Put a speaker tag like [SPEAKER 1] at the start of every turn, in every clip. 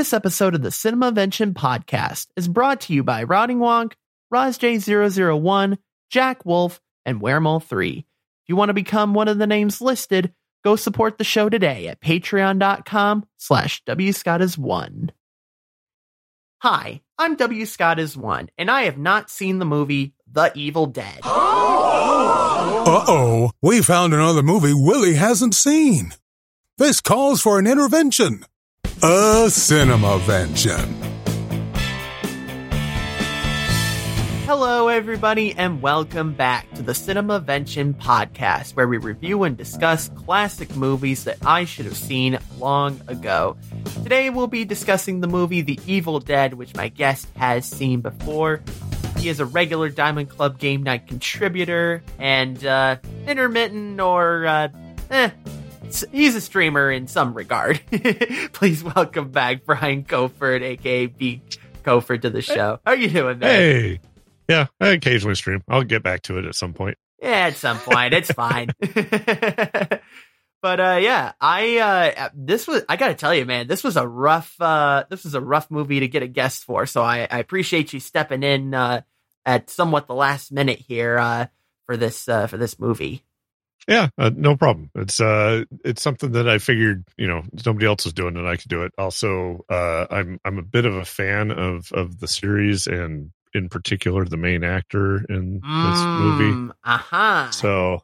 [SPEAKER 1] This episode of the Cinemavention podcast is brought to you by Rotting Wonk, RozJ001, Jack Wolf, and Weremole3. If you want to become one of the names listed, go support the show today at patreon.com slash wscottis1. Hi, I'm W. Scott is one, and I have not seen the movie The Evil Dead.
[SPEAKER 2] Uh oh, we found another movie Willie hasn't seen. This calls for an intervention. A cinemavention.
[SPEAKER 1] Hello, everybody, and welcome back to the Cinema Cinemavention podcast, where we review and discuss classic movies that I should have seen long ago. Today, we'll be discussing the movie The Evil Dead, which my guest has seen before. He is a regular Diamond Club Game Night contributor and uh, intermittent or, uh, eh, he's a streamer in some regard. Please welcome back Brian Coford, aka B. Coford, to the show. How are you doing, man?
[SPEAKER 3] Hey. Yeah, I occasionally stream. I'll get back to it at some point.
[SPEAKER 1] Yeah, at some point. It's fine. but uh yeah, I uh this was I gotta tell you, man, this was a rough uh this was a rough movie to get a guest for. So I, I appreciate you stepping in uh at somewhat the last minute here uh for this uh for this movie.
[SPEAKER 3] Yeah, uh, no problem. It's uh it's something that I figured, you know, nobody else is doing it, I could do it. Also, uh I'm I'm a bit of a fan of of the series and in particular the main actor in this movie.
[SPEAKER 1] Uh-huh.
[SPEAKER 3] So,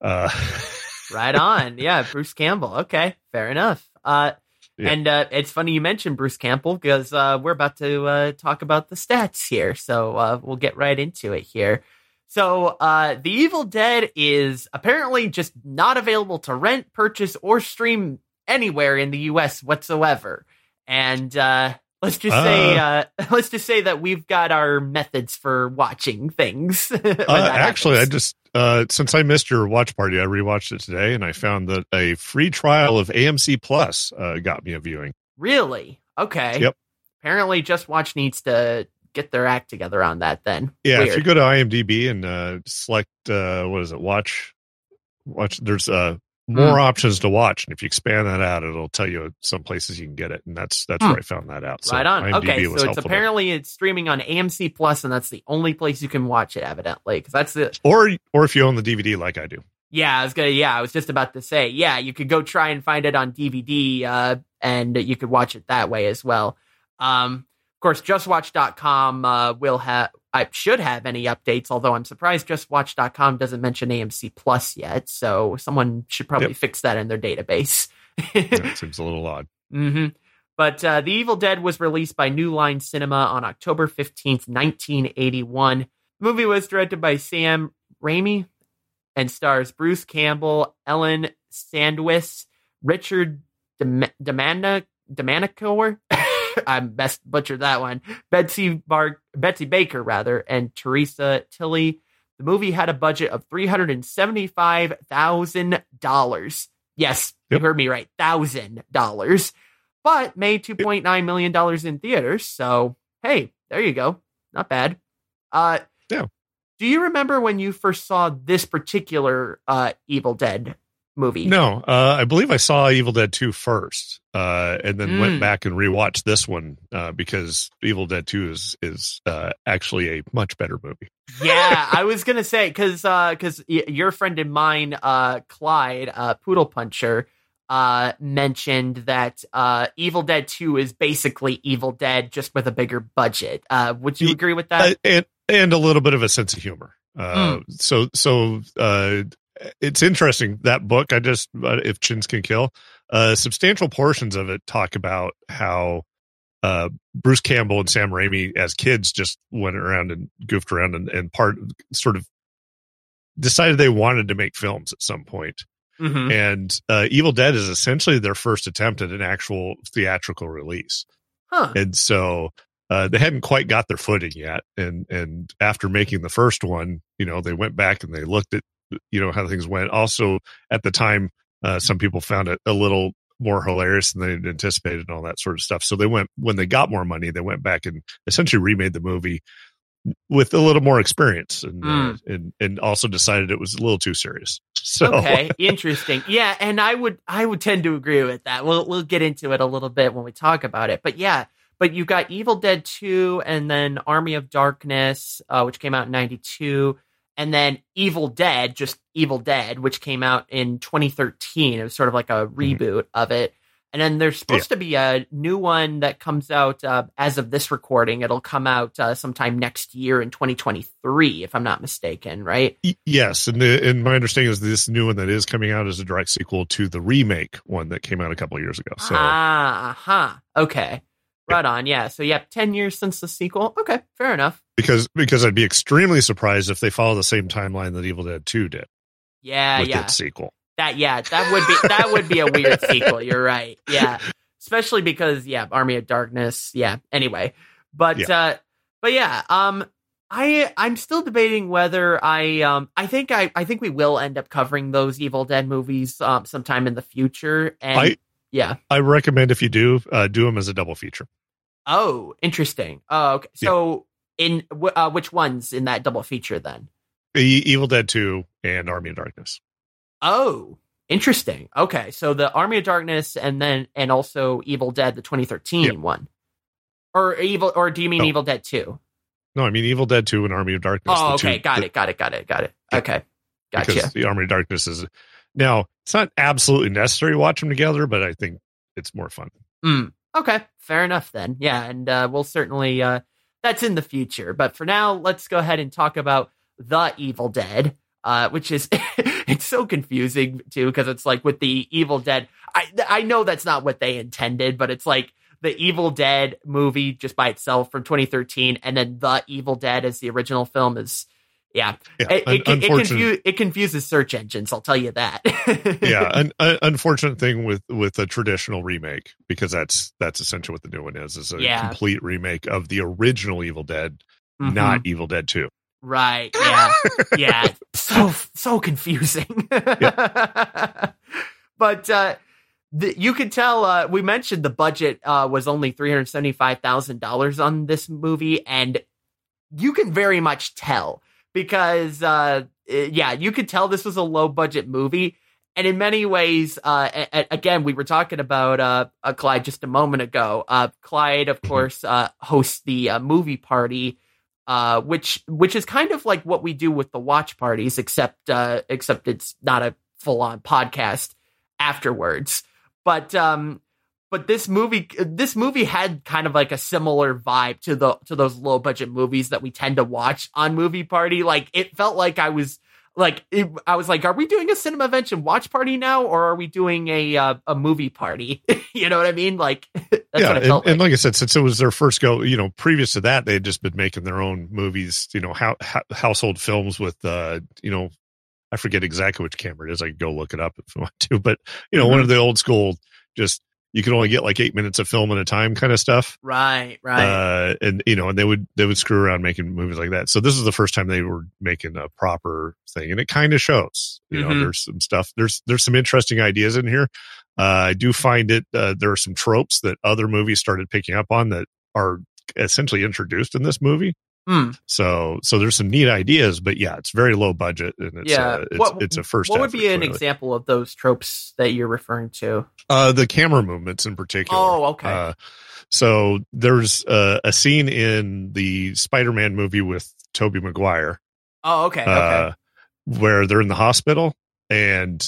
[SPEAKER 3] uh
[SPEAKER 1] right on. Yeah, Bruce Campbell. Okay, fair enough. Uh
[SPEAKER 3] Yeah.
[SPEAKER 1] And uh, it's funny you mentioned Bruce Campbell because uh, we're about to uh, talk about the stats here. So uh, we'll get right into it here. So uh, The Evil Dead is apparently just not available to rent, purchase, or stream anywhere in the U.S. whatsoever. And uh, let's just say uh, let's just say that we've got our methods for watching things.
[SPEAKER 3] Uh, actually, I just uh, since I missed your watch party, I rewatched it today, and I found that a free trial of AMC Plus uh, got me a viewing.
[SPEAKER 1] Really? Okay.
[SPEAKER 3] Yep.
[SPEAKER 1] Apparently, JustWatch needs to get their act together on that. Then.
[SPEAKER 3] Yeah,
[SPEAKER 1] Weird.
[SPEAKER 3] if you go to IMDb and uh, select uh, what is it, watch, watch. There's uh, more
[SPEAKER 1] Hmm.
[SPEAKER 3] options to watch, and if you expand that out, it'll tell you some places you can get it, and that's that's
[SPEAKER 1] Hmm.
[SPEAKER 3] where I found that out. So
[SPEAKER 1] right on.
[SPEAKER 3] IMDb
[SPEAKER 1] okay, so it's
[SPEAKER 3] helpful
[SPEAKER 1] apparently it's streaming on AMC Plus, and that's the only place you can watch it. Evidently, because that's the
[SPEAKER 3] or or if you own the DVD like I do.
[SPEAKER 1] yeah. I was gonna yeah. I was just about to say yeah. You could go try and find it on DVD, uh, and you could watch it that way as well. Um, of course, JustWatch.com uh, will have. I should have any updates, although I'm surprised JustWatch.com doesn't mention AMC Plus yet. So someone should probably
[SPEAKER 3] Yep.
[SPEAKER 1] fix that in their database.
[SPEAKER 3] That seems a little odd.
[SPEAKER 1] hmm But uh, The Evil Dead was released by New Line Cinema on October 15th, 1981. The movie was directed by Sam Raimi and stars Bruce Campbell, Ellen Sandweiss, Richard Dem- Demana- Demanicore. I best butchered that one. Betsy Bar- Betsy Baker, rather, and Theresa Tilly. The movie had a budget of three hundred and seventy-five thousand dollars. Yes,
[SPEAKER 3] Yep.
[SPEAKER 1] you heard me right, thousand dollars. But made two point nine million dollars in theaters. So hey, there you go, not bad. Uh,
[SPEAKER 3] Yeah.
[SPEAKER 1] Do you remember when you first saw this particular uh, Evil Dead movie?
[SPEAKER 3] No, uh, I believe I saw Evil Dead 2 first, uh, and then
[SPEAKER 1] Mm.
[SPEAKER 3] went back and rewatched this one uh, because Evil Dead 2 is is uh, actually a much better movie.
[SPEAKER 1] yeah, I was gonna say because because your friend and mine, uh, Clyde, uh, Poodle Puncher, uh, mentioned that uh, Evil Dead Two is basically Evil Dead just with a bigger budget. Uh, would you agree with that?
[SPEAKER 3] Uh, and and a little bit of a sense of humor. Uh, So so uh, it's interesting that book. I just uh, if chins can kill. Uh, substantial portions of it talk about how uh, Bruce Campbell and Sam Raimi as kids just went around and goofed around and, and part sort of decided they wanted to make films at some point.
[SPEAKER 1] Mhm.
[SPEAKER 3] And uh, Evil Dead is essentially their first attempt at an actual theatrical release
[SPEAKER 1] Huh.
[SPEAKER 3] and so uh, they hadn't quite got their footing yet. And and after making the first one, you know, they went back and they looked at you know how things went. Also, at the time, uh, some people found it a little more hilarious than they had anticipated and all that sort of stuff. So they went when they got more money, they went back and essentially remade the movie with a little more experience and, uh,
[SPEAKER 1] Mm.
[SPEAKER 3] and and also decided it was a little too serious. So
[SPEAKER 1] okay interesting yeah and i would i would tend to agree with that we'll we'll get into it a little bit when we talk about it but yeah but you got evil dead 2 and then army of darkness uh, which came out in 92 and then evil dead just evil dead which came out in 2013 it was sort of like a reboot of it. And then there's supposed to be a new one that comes out uh, as of this recording. It'll come out uh, sometime next year in 2023 if i'm not mistaken right?
[SPEAKER 3] Yes, and the, and my understanding is this new one that is coming out is a direct sequel to the remake one that came out a couple of years ago. So
[SPEAKER 1] ah, huh. Okay. Right on. Yeah. So, yeah, 10 years since the sequel. Okay. Fair enough.
[SPEAKER 3] because because I'd be extremely surprised if they follow the same timeline that Evil Dead Two did
[SPEAKER 1] Yeah. yeah.
[SPEAKER 3] sequel.
[SPEAKER 1] That, yeah, that would be, that would be a weird sequel. You're right. Yeah. Especially because, yeah, Army of Darkness. Yeah. Anyway. But, uh, but yeah, um, I I'm still debating whether I um I think I I think we will end up covering those Evil Dead movies um sometime in the future and
[SPEAKER 3] I-
[SPEAKER 1] yeah
[SPEAKER 3] I recommend if you do, uh, do them as a double feature.
[SPEAKER 1] oh interesting oh okay so in wh- uh, which ones in that double feature then
[SPEAKER 3] E- Evil Dead Two and Army of Darkness.
[SPEAKER 1] Oh, interesting. Okay, so the Army of Darkness and then and also Evil Dead, the 2013
[SPEAKER 3] Yeah.
[SPEAKER 1] one, or evil, or do you mean
[SPEAKER 3] No.
[SPEAKER 1] Evil Dead Two?
[SPEAKER 3] No, I mean Evil Dead Two and Army of Darkness.
[SPEAKER 1] Oh, okay,
[SPEAKER 3] two-
[SPEAKER 1] got
[SPEAKER 3] the-
[SPEAKER 1] it, got it, got it, got it,
[SPEAKER 3] Yeah.
[SPEAKER 1] Okay, gotcha.
[SPEAKER 3] Because the Army of Darkness is now it's not absolutely necessary to watch them together, but I think it's more fun.
[SPEAKER 1] Mm, okay, fair enough then. Yeah, and uh, we'll certainly uh, that's in the future. But for now, let's go ahead and talk about the Evil Dead, uh, which is it's so confusing too because it's like with the Evil Dead. I I know that's not what they intended, but it's like the Evil Dead movie just by itself from 2013, and then the Evil Dead as the original film is. Yeah,
[SPEAKER 3] Yeah,
[SPEAKER 1] it, it, it, confu- it confuses search engines. I'll tell you that.
[SPEAKER 3] yeah, an, an unfortunate thing with with a traditional remake because that's that's essentially what the new one is is a
[SPEAKER 1] Yeah.
[SPEAKER 3] complete remake of the original Evil Dead,
[SPEAKER 1] Mhm.
[SPEAKER 3] not Evil Dead Two.
[SPEAKER 1] Right. Yeah. yeah. So so confusing. but uh the, you could tell uh we mentioned the budget uh was only $375,000 on this movie and you can very much tell because uh eh, yeah, you could tell this was a low budget movie and in many ways uh a- a- again we were talking about uh, uh Clyde just a moment ago. Uh Clyde of
[SPEAKER 3] Mhm.
[SPEAKER 1] course uh hosts the uh, movie party uh, which which is kind of like what we do with the watch parties, except uh, except it's not a full on podcast afterwards. But um, but this movie this movie had kind of like a similar vibe to the to those low budget movies that we tend to watch on movie party. Like it felt like I was like it, I was like, are we doing a cinema vention watch party now, or are we doing a uh, a movie party? you know what I mean? Like that's
[SPEAKER 3] yeah,
[SPEAKER 1] what it
[SPEAKER 3] and,
[SPEAKER 1] felt
[SPEAKER 3] and
[SPEAKER 1] like.
[SPEAKER 3] like I said, since it was their first go, you know, previous to that, they had just been making their own movies, you know, how, household films with, uh, you know, I forget exactly which camera it is. I can go look it up if I want to, but you know, one
[SPEAKER 1] Mhm.
[SPEAKER 3] of the old school, just you could only get like eight minutes of film at a time kind of stuff.
[SPEAKER 1] Right, right.
[SPEAKER 3] Uh, and you know, and they would they would screw around making movies like that. So this is the first time they were making a proper thing, and it kind of shows. You know,
[SPEAKER 1] Mhm.
[SPEAKER 3] there's some stuff. There's there's some interesting ideas in here. Uh, I do find it. Uh, there are some tropes that other movies started picking up on that are essentially introduced in this movie.
[SPEAKER 1] Hmm.
[SPEAKER 3] So so there's some neat ideas, but yeah, it's very low budget and it's
[SPEAKER 1] Yeah.
[SPEAKER 3] uh, it's,
[SPEAKER 1] What-
[SPEAKER 3] it's a first.
[SPEAKER 1] What would
[SPEAKER 3] effort,
[SPEAKER 1] be an
[SPEAKER 3] clearly.
[SPEAKER 1] example of those tropes that you're referring to?
[SPEAKER 3] Uh, the camera movements in particular.
[SPEAKER 1] Oh, okay.
[SPEAKER 3] Uh, so there's a scene in the Spider-Man movie with Tobey Maguire
[SPEAKER 1] Oh, okay, okay.
[SPEAKER 3] uh, where they're in the hospital, and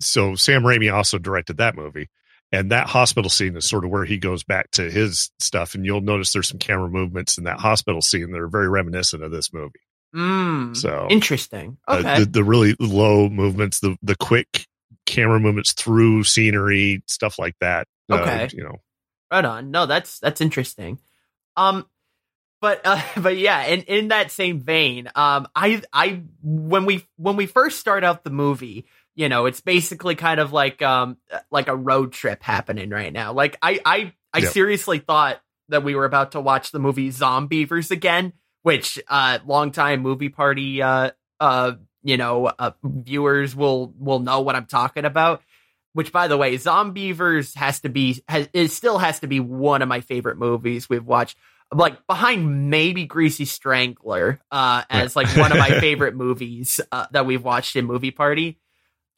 [SPEAKER 3] so Sam Raimi also directed that movie. And that hospital scene is sort of where he goes back to his stuff, and you'll notice there's some camera movements in that hospital scene that are very reminiscent of this movie.
[SPEAKER 1] Mm,
[SPEAKER 3] So
[SPEAKER 1] interesting.
[SPEAKER 3] uh,
[SPEAKER 1] Okay.
[SPEAKER 3] the, the really low movements, the the quick camera movements through scenery, stuff like that. Uh,
[SPEAKER 1] Okay.
[SPEAKER 3] you know,
[SPEAKER 1] right on. No, that's that's interesting. Um but uh, but yeah, in in that same vein, um I I when we when we first start out the movie, you know, it's basically kind of like um like a road trip happening right now. Like I I I
[SPEAKER 3] Yeah.
[SPEAKER 1] seriously thought that we were about to watch the movie Zombeavers again, which uh longtime movie party uh uh you know, uh, viewers will will know what I'm talking about. which by the way, Zombeavers has to be has it still has to be one of my favorite movies we've watched. Like behind maybe Greasy Strangler, uh, as like one of my favorite movies uh, that we've watched in Movie Party.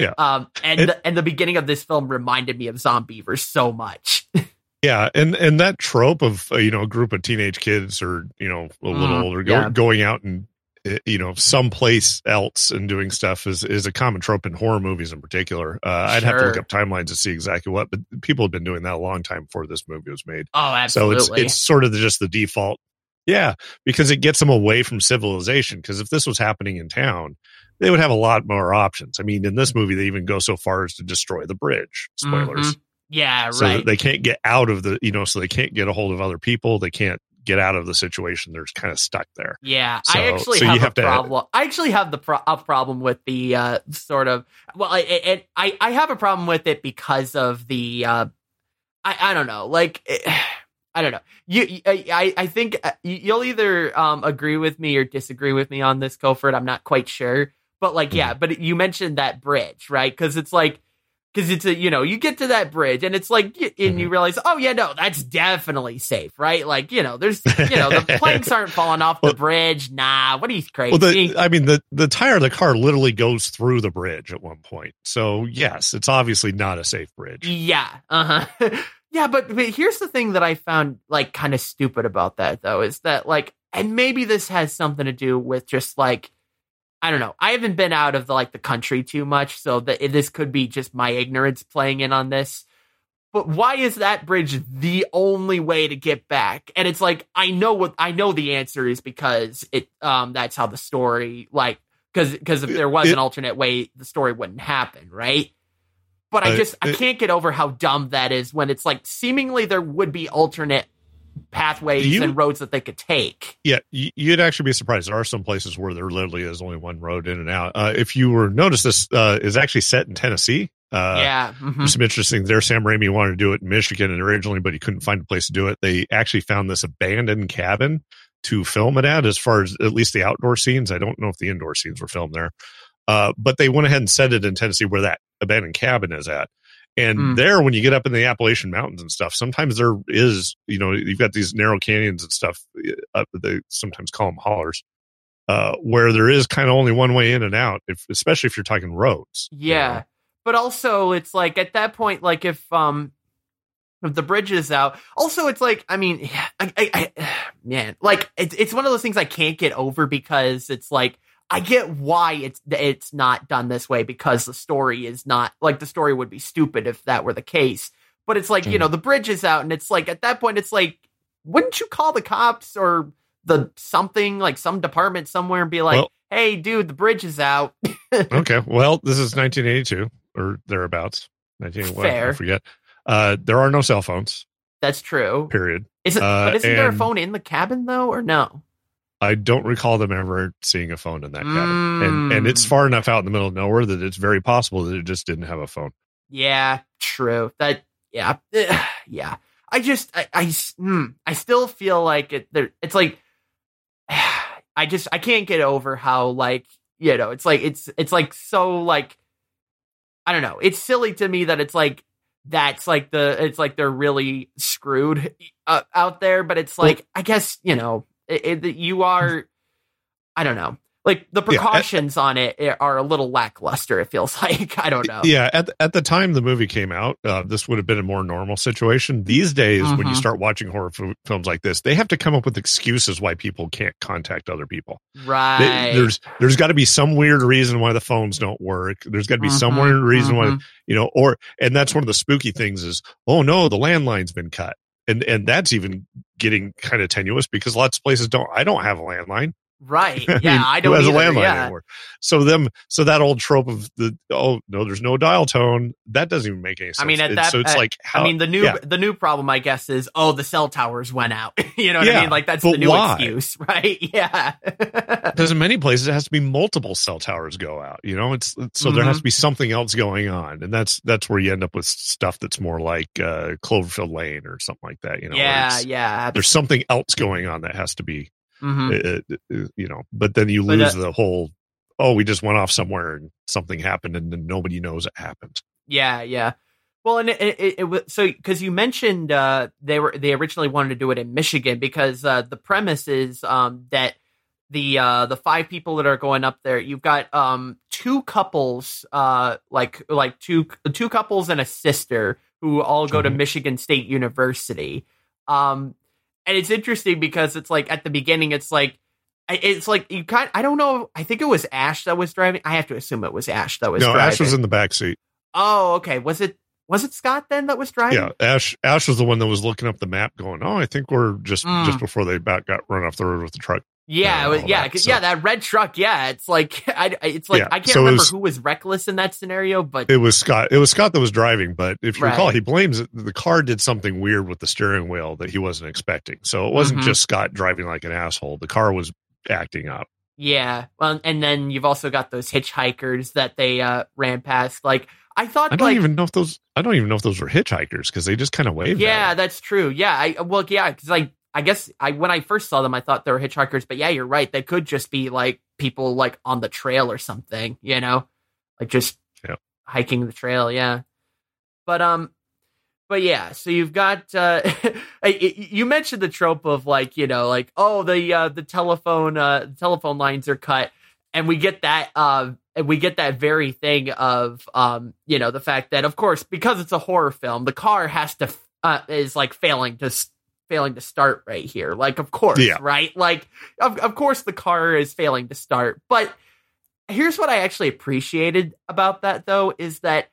[SPEAKER 3] Yeah.
[SPEAKER 1] Um, and
[SPEAKER 3] It-
[SPEAKER 1] the, and the beginning of this film reminded me of Zombeavers so much.
[SPEAKER 3] Yeah, and and that trope of uh, you know a group of teenage kids or you know a little
[SPEAKER 1] Mm,
[SPEAKER 3] older go,
[SPEAKER 1] yeah.
[SPEAKER 3] going out and uh, you know someplace else and doing stuff is is a common trope in horror movies in particular. Uh, I'd have to look up timelines to see exactly what, but people have been doing that a long time before this movie was made.
[SPEAKER 1] Oh, absolutely.
[SPEAKER 3] So it's it's sort of just the default. Yeah, because it gets them away from civilization. Because if this was happening in town, they would have a lot more options. I mean, in this movie, they even go so far as to destroy the bridge. Spoilers.
[SPEAKER 1] Mhm. Yeah,
[SPEAKER 3] So
[SPEAKER 1] right.
[SPEAKER 3] they can't get out of the, you know, so they can't get a hold of other people. They can't get out of the situation. They're kind of stuck there.
[SPEAKER 1] Yeah,
[SPEAKER 3] So-
[SPEAKER 1] I actually
[SPEAKER 3] so you
[SPEAKER 1] have,
[SPEAKER 3] have
[SPEAKER 1] a problem. I actually have the pro- a problem with the uh, sort of well, I, it, I I have a problem with it because of the uh, I I don't know, like it, I don't know. You I I think uh, you- you'll either um agree with me or disagree with me on this, Koford. I'm not quite sure, but like
[SPEAKER 3] Mm-hmm.
[SPEAKER 1] yeah, but you mentioned that bridge, right? Because it's like. Because it's a, you know, you get to that bridge and it's like, and
[SPEAKER 3] Mm-hmm.
[SPEAKER 1] you realize, oh yeah, no, that's definitely safe, right? Like, you know, there's, you know, the planks aren't falling off the bridge. Nah, what are you crazy?
[SPEAKER 3] Well, the, I mean, the, the tire of the car literally goes through the bridge at one point. So yes, it's obviously not a safe bridge.
[SPEAKER 1] yeah, uh huh. yeah, but, but here's the thing that I found like kind of stupid about that though is that like, and maybe this has something to do with just like, I don't know. I haven't been out of the, like the country too much, so that this could be just my ignorance playing in on this. But why is that bridge the only way to get back? And it's like I know what I know the answer is because it um that's how the story like because because if there was
[SPEAKER 3] It-
[SPEAKER 1] an alternate way, the story wouldn't happen, right? But I
[SPEAKER 3] Uh,
[SPEAKER 1] just I can't get over how dumb that is when it's like seemingly there would be alternate pathways
[SPEAKER 3] You-
[SPEAKER 1] and roads that they could take.
[SPEAKER 3] Yeah, you'd actually be surprised. There are some places where there literally is only one road in and out. Uh, if you were notice, this uh, is actually set in Tennessee. Uh,
[SPEAKER 1] yeah. mhm.
[SPEAKER 3] Some interesting there. Sam Raimi wanted to do it in Michigan originally, but he couldn't find a place to do it. They actually found this abandoned cabin to film it at, as far as at least the outdoor scenes. I don't know if the indoor scenes were filmed there, uh, but they went ahead and set it in Tennessee where that abandoned cabin is at. And
[SPEAKER 1] Mm.
[SPEAKER 3] there, when you get up in the Appalachian Mountains and stuff, sometimes there is, you know, you've got these narrow canyons and stuff. Uh, they sometimes call them hollers, uh, where there is kind of only one way in and out, if, especially if you're talking roads. you
[SPEAKER 1] Yeah.
[SPEAKER 3] know?
[SPEAKER 1] But also it's like at that point, like if um if the bridge is out, also it's like I mean, I, I, I man, like it's it's one of those things I can't get over because it's like I get why it's it's not done this way because the story is not like the story would be stupid if that were the case. But it's like, you
[SPEAKER 3] Mhm.
[SPEAKER 1] know, the bridge is out and it's like at that point it's like wouldn't you call the cops or the something like some department somewhere and be like,
[SPEAKER 3] Well-
[SPEAKER 1] "Hey dude, the bridge is out."
[SPEAKER 3] okay. Well, this is 1982 or thereabouts. 1981, I forget. Uh, there are no cell phones.
[SPEAKER 1] That's true.
[SPEAKER 3] Period.
[SPEAKER 1] Is it?
[SPEAKER 3] Uh,
[SPEAKER 1] but isn't there a phone in the cabin though, or no?
[SPEAKER 3] I don't recall them ever seeing a phone in that cabin, and and it's
[SPEAKER 1] Mm.
[SPEAKER 3] far enough out in the middle of nowhere that it's very possible that it just didn't have a phone.
[SPEAKER 1] Yeah, true. That yeah, yeah. I just I mm, I still feel like it. There, it's like I just I can't get over how like you know it's like it's it's like so like I don't know. It's silly to me that it's like that's like the it's like they're really screwed uh, out there, but it's like I guess you know it, it, you are. I don't know. Like the
[SPEAKER 3] Yeah,
[SPEAKER 1] precautions on it are a little lackluster. It feels like I don't know.
[SPEAKER 3] Yeah, at the, at the time the movie came out, uh, this would have been a more normal situation. These days, when you
[SPEAKER 1] Mhm.
[SPEAKER 3] start watching horror f- films like this, they have to come up with excuses why people can't contact other people. They-
[SPEAKER 1] Right.
[SPEAKER 3] there's there's got to be some weird reason why the phones don't work. There's got to be some
[SPEAKER 1] Mhm,
[SPEAKER 3] weird reason why
[SPEAKER 1] mhm.
[SPEAKER 3] you know, or and that's one of the spooky things is, oh no, the landline's been cut, and and that's even getting kind of tenuous because lots of places don't. I don't have a landline.
[SPEAKER 1] Right.
[SPEAKER 3] I
[SPEAKER 1] Yeah,
[SPEAKER 3] mean,
[SPEAKER 1] I don't Who
[SPEAKER 3] has
[SPEAKER 1] either.
[SPEAKER 3] a landline
[SPEAKER 1] yeah.
[SPEAKER 3] anymore. So them, so that old trope of the oh no, there's no dial tone. That doesn't even make any sense.
[SPEAKER 1] I mean, at that,
[SPEAKER 3] so it's like how,
[SPEAKER 1] I mean, the new
[SPEAKER 3] yeah.
[SPEAKER 1] the new problem, I guess, is oh, the cell towers went out. you know what I mean? Like that's the new
[SPEAKER 3] why?
[SPEAKER 1] excuse, right? Yeah.
[SPEAKER 3] because in many places it has to be multiple cell towers go out. You know, it's so there
[SPEAKER 1] Mm-hmm.
[SPEAKER 3] has to be something else going on, and that's that's where you end up with stuff that's more like uh, Cloverfield Lane or something like that. You know,
[SPEAKER 1] yeah. Yeah.
[SPEAKER 3] there's something else going on that has to be
[SPEAKER 1] Mhm.
[SPEAKER 3] uh, uh, you know but then you
[SPEAKER 1] But,
[SPEAKER 3] lose
[SPEAKER 1] uh,
[SPEAKER 3] the whole oh we just went off somewhere and something happened and then nobody knows it happened
[SPEAKER 1] Yeah, yeah. Well, and it, it, it was so because you mentioned uh, they were they originally wanted to do it in Michigan because uh, the premise is um, that the uh, the five people that are going up there, you've got um, two couples, uh, like like two two couples and a sister who all go to
[SPEAKER 3] Mhm.
[SPEAKER 1] Michigan State University. Um, and it's interesting because it's like at the beginning, it's like it's like you kind. I don't know. I think it was Ash that was driving. I have to assume it was Ash that was
[SPEAKER 3] no,
[SPEAKER 1] driving.
[SPEAKER 3] Ash was in the back seat.
[SPEAKER 1] oh, okay. Was it was it Scott then that was driving?
[SPEAKER 3] Yeah, Ash. Ash was the one that was looking up the map, going, "Oh, I think we're just
[SPEAKER 1] Mm.
[SPEAKER 3] just before they about got run off the road with the truck."
[SPEAKER 1] Yeah, was- yeah,
[SPEAKER 3] that, so-
[SPEAKER 1] yeah. That red truck. Yeah, it's like I, it's like
[SPEAKER 3] Yeah,
[SPEAKER 1] I can't
[SPEAKER 3] so
[SPEAKER 1] remember
[SPEAKER 3] was-
[SPEAKER 1] who was reckless in that scenario, but
[SPEAKER 3] It was Scott. It was Scott that was driving, but if you
[SPEAKER 1] Right.
[SPEAKER 3] recall, he blames it- the car did something weird with the steering wheel that he wasn't expecting. So it wasn't
[SPEAKER 1] Mhm.
[SPEAKER 3] just Scott driving like an asshole. The car was acting up.
[SPEAKER 1] yeah. Well, and then you've also got those hitchhikers that they uh, ran past. Like I thought,
[SPEAKER 3] I don't
[SPEAKER 1] like
[SPEAKER 3] even know if those. I don't even know if those were hitchhikers because they just kind of waved.
[SPEAKER 1] yeah, that's true. Yeah, I well, yeah, because I I guess I when I first saw them, I thought they were hitchhikers, but yeah, you're right. They could just be like people like on the trail or something, you know, like just
[SPEAKER 3] Yeah.
[SPEAKER 1] hiking the trail. Yeah, but um, but yeah. So you've got uh, you mentioned the trope of like you know like oh the uh, the telephone uh the telephone lines are cut, and we get that uh and we get that very thing of um you know the fact that of course because it's a horror film the car has to uh, is like failing to failing to start right here like of course
[SPEAKER 3] Yeah.
[SPEAKER 1] right like of, of course the car is failing to start but here's what i actually appreciated about that though is that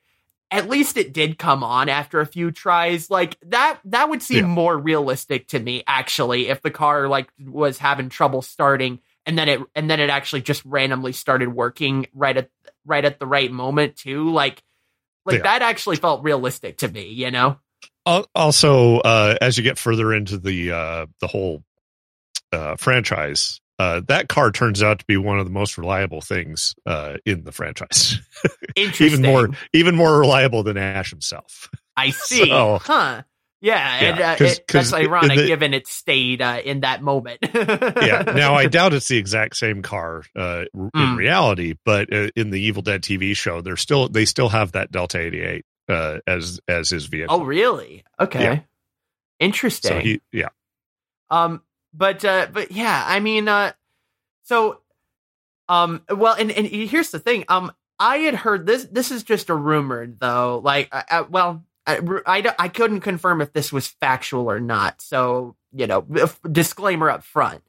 [SPEAKER 1] at least it did come on after a few tries like that that would seem
[SPEAKER 3] Yeah.
[SPEAKER 1] more realistic to me actually if the car like was having trouble starting and then it and then it actually just randomly started working right at right at the right moment too like like
[SPEAKER 3] Yeah.
[SPEAKER 1] that actually felt realistic to me you know
[SPEAKER 3] Also, uh, as you get further into the uh, the whole uh, franchise, uh, that car turns out to be one of the most reliable things uh, in the franchise.
[SPEAKER 1] interesting
[SPEAKER 3] even more, even more reliable than Ash himself.
[SPEAKER 1] i see
[SPEAKER 3] So-
[SPEAKER 1] huh yeah, and
[SPEAKER 3] Yeah,
[SPEAKER 1] uh,
[SPEAKER 3] 'cause-
[SPEAKER 1] it, that's ironic
[SPEAKER 3] the-
[SPEAKER 1] given it stayed uh, in that moment
[SPEAKER 3] yeah. Now I doubt it's the exact same car uh, in
[SPEAKER 1] Mm.
[SPEAKER 3] reality, but uh, in the Evil Dead TV show, they're still they still have that Delta eighty eight uh, as as his vehicle.
[SPEAKER 1] oh really okay
[SPEAKER 3] Yeah.
[SPEAKER 1] interesting
[SPEAKER 3] so he yeah
[SPEAKER 1] Um, but uh, but yeah, I mean, uh, so, um, well, and and here's the thing. Um, I had heard this. This is just a rumor, though. Like, uh, uh, well, I, I I couldn't confirm if this was factual or not. So you know, disclaimer up front.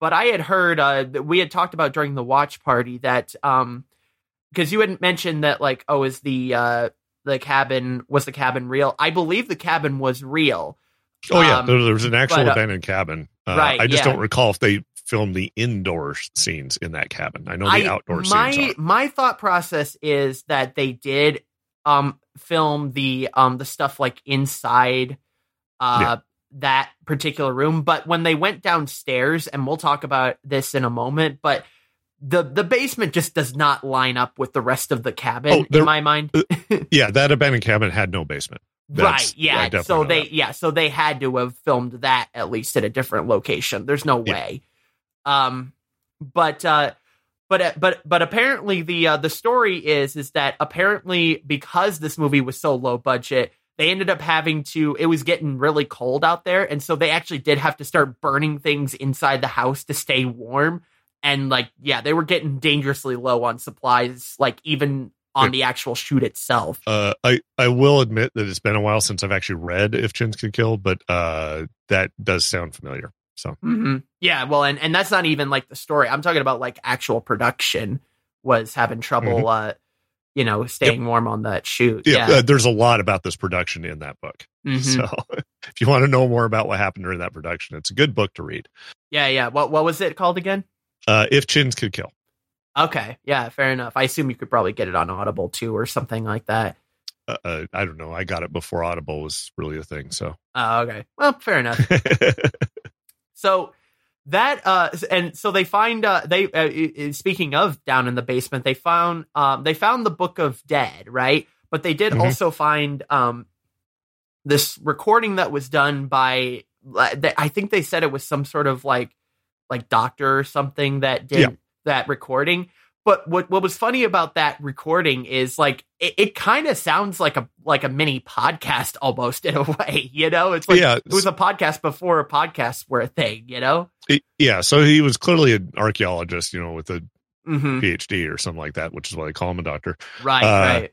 [SPEAKER 1] But I had heard uh, that we had talked about during the watch party that um, because you had mentioned that like, oh, is the uh the cabin was the cabin real? I believe the cabin was real.
[SPEAKER 3] oh yeah
[SPEAKER 1] Um,
[SPEAKER 3] there, there was an actual
[SPEAKER 1] but, uh,
[SPEAKER 3] abandoned cabin. Uh,
[SPEAKER 1] right,
[SPEAKER 3] I just
[SPEAKER 1] yeah.
[SPEAKER 3] don't recall if they filmed the indoor scenes in that cabin. I know the
[SPEAKER 1] I-
[SPEAKER 3] outdoor
[SPEAKER 1] my
[SPEAKER 3] scenes are.
[SPEAKER 1] my thought process is that they did um film the um the stuff like inside uh
[SPEAKER 3] Yeah.
[SPEAKER 1] that particular room but when they went downstairs and we'll talk about this in a moment but the the basement just does not line up with the rest of the cabin
[SPEAKER 3] Oh, there-
[SPEAKER 1] in my mind
[SPEAKER 3] Yeah, that abandoned cabin had no basement. That's-
[SPEAKER 1] right yeah,
[SPEAKER 3] I
[SPEAKER 1] so they
[SPEAKER 3] that.
[SPEAKER 1] yeah so they had to have filmed that at least at a different location there's no
[SPEAKER 3] Yeah.
[SPEAKER 1] way um but uh but uh, but but apparently the uh, the story is is that apparently because this movie was so low budget they ended up having to it was getting really cold out there and so they actually did have to start burning things inside the house to stay warm and like yeah they were getting dangerously low on supplies like even on the actual shoot itself
[SPEAKER 3] Uh, I I will admit that it's been a while since I've actually read If Chins Can Kill, but uh, that does sound familiar. So
[SPEAKER 1] hmm Yeah, well, and and that's not even like the story. I'm talking about like actual production was having trouble, uh, you know, staying warm on that shoot.
[SPEAKER 3] yeah,
[SPEAKER 1] Yeah,
[SPEAKER 3] Uh, there's a lot about this production in that book.
[SPEAKER 1] Mhm.
[SPEAKER 3] So if you want to know more about what happened during that production, it's a good book to read.
[SPEAKER 1] yeah, yeah. What what was it called again?
[SPEAKER 3] Uh, if Chins Could Kill.
[SPEAKER 1] Okay, yeah, fair enough. I assume you could probably get it on Audible too, or something like that.
[SPEAKER 3] Uh, uh, I don't know. I got it before Audible was really a thing. So
[SPEAKER 1] Oh, okay. Well, fair enough. So that uh and so they find uh they uh, speaking of down in the basement they found um they found the book of dead right but they did
[SPEAKER 3] Mhm.
[SPEAKER 1] also find um this recording that was done by i think they said it was some sort of like like doctor or something that did
[SPEAKER 3] Yeah.
[SPEAKER 1] that recording but what what was funny about that recording is like it, it kind of sounds like a like a mini podcast almost in a way, you know? It's like
[SPEAKER 3] Yeah.
[SPEAKER 1] it was a podcast before podcasts were a thing, you know?
[SPEAKER 3] It- yeah, so he was clearly an archaeologist, you know, with a
[SPEAKER 1] Mm-hmm.
[SPEAKER 3] PhD or something like that, which is why they call him a doctor.
[SPEAKER 1] Right,
[SPEAKER 3] Uh,
[SPEAKER 1] right.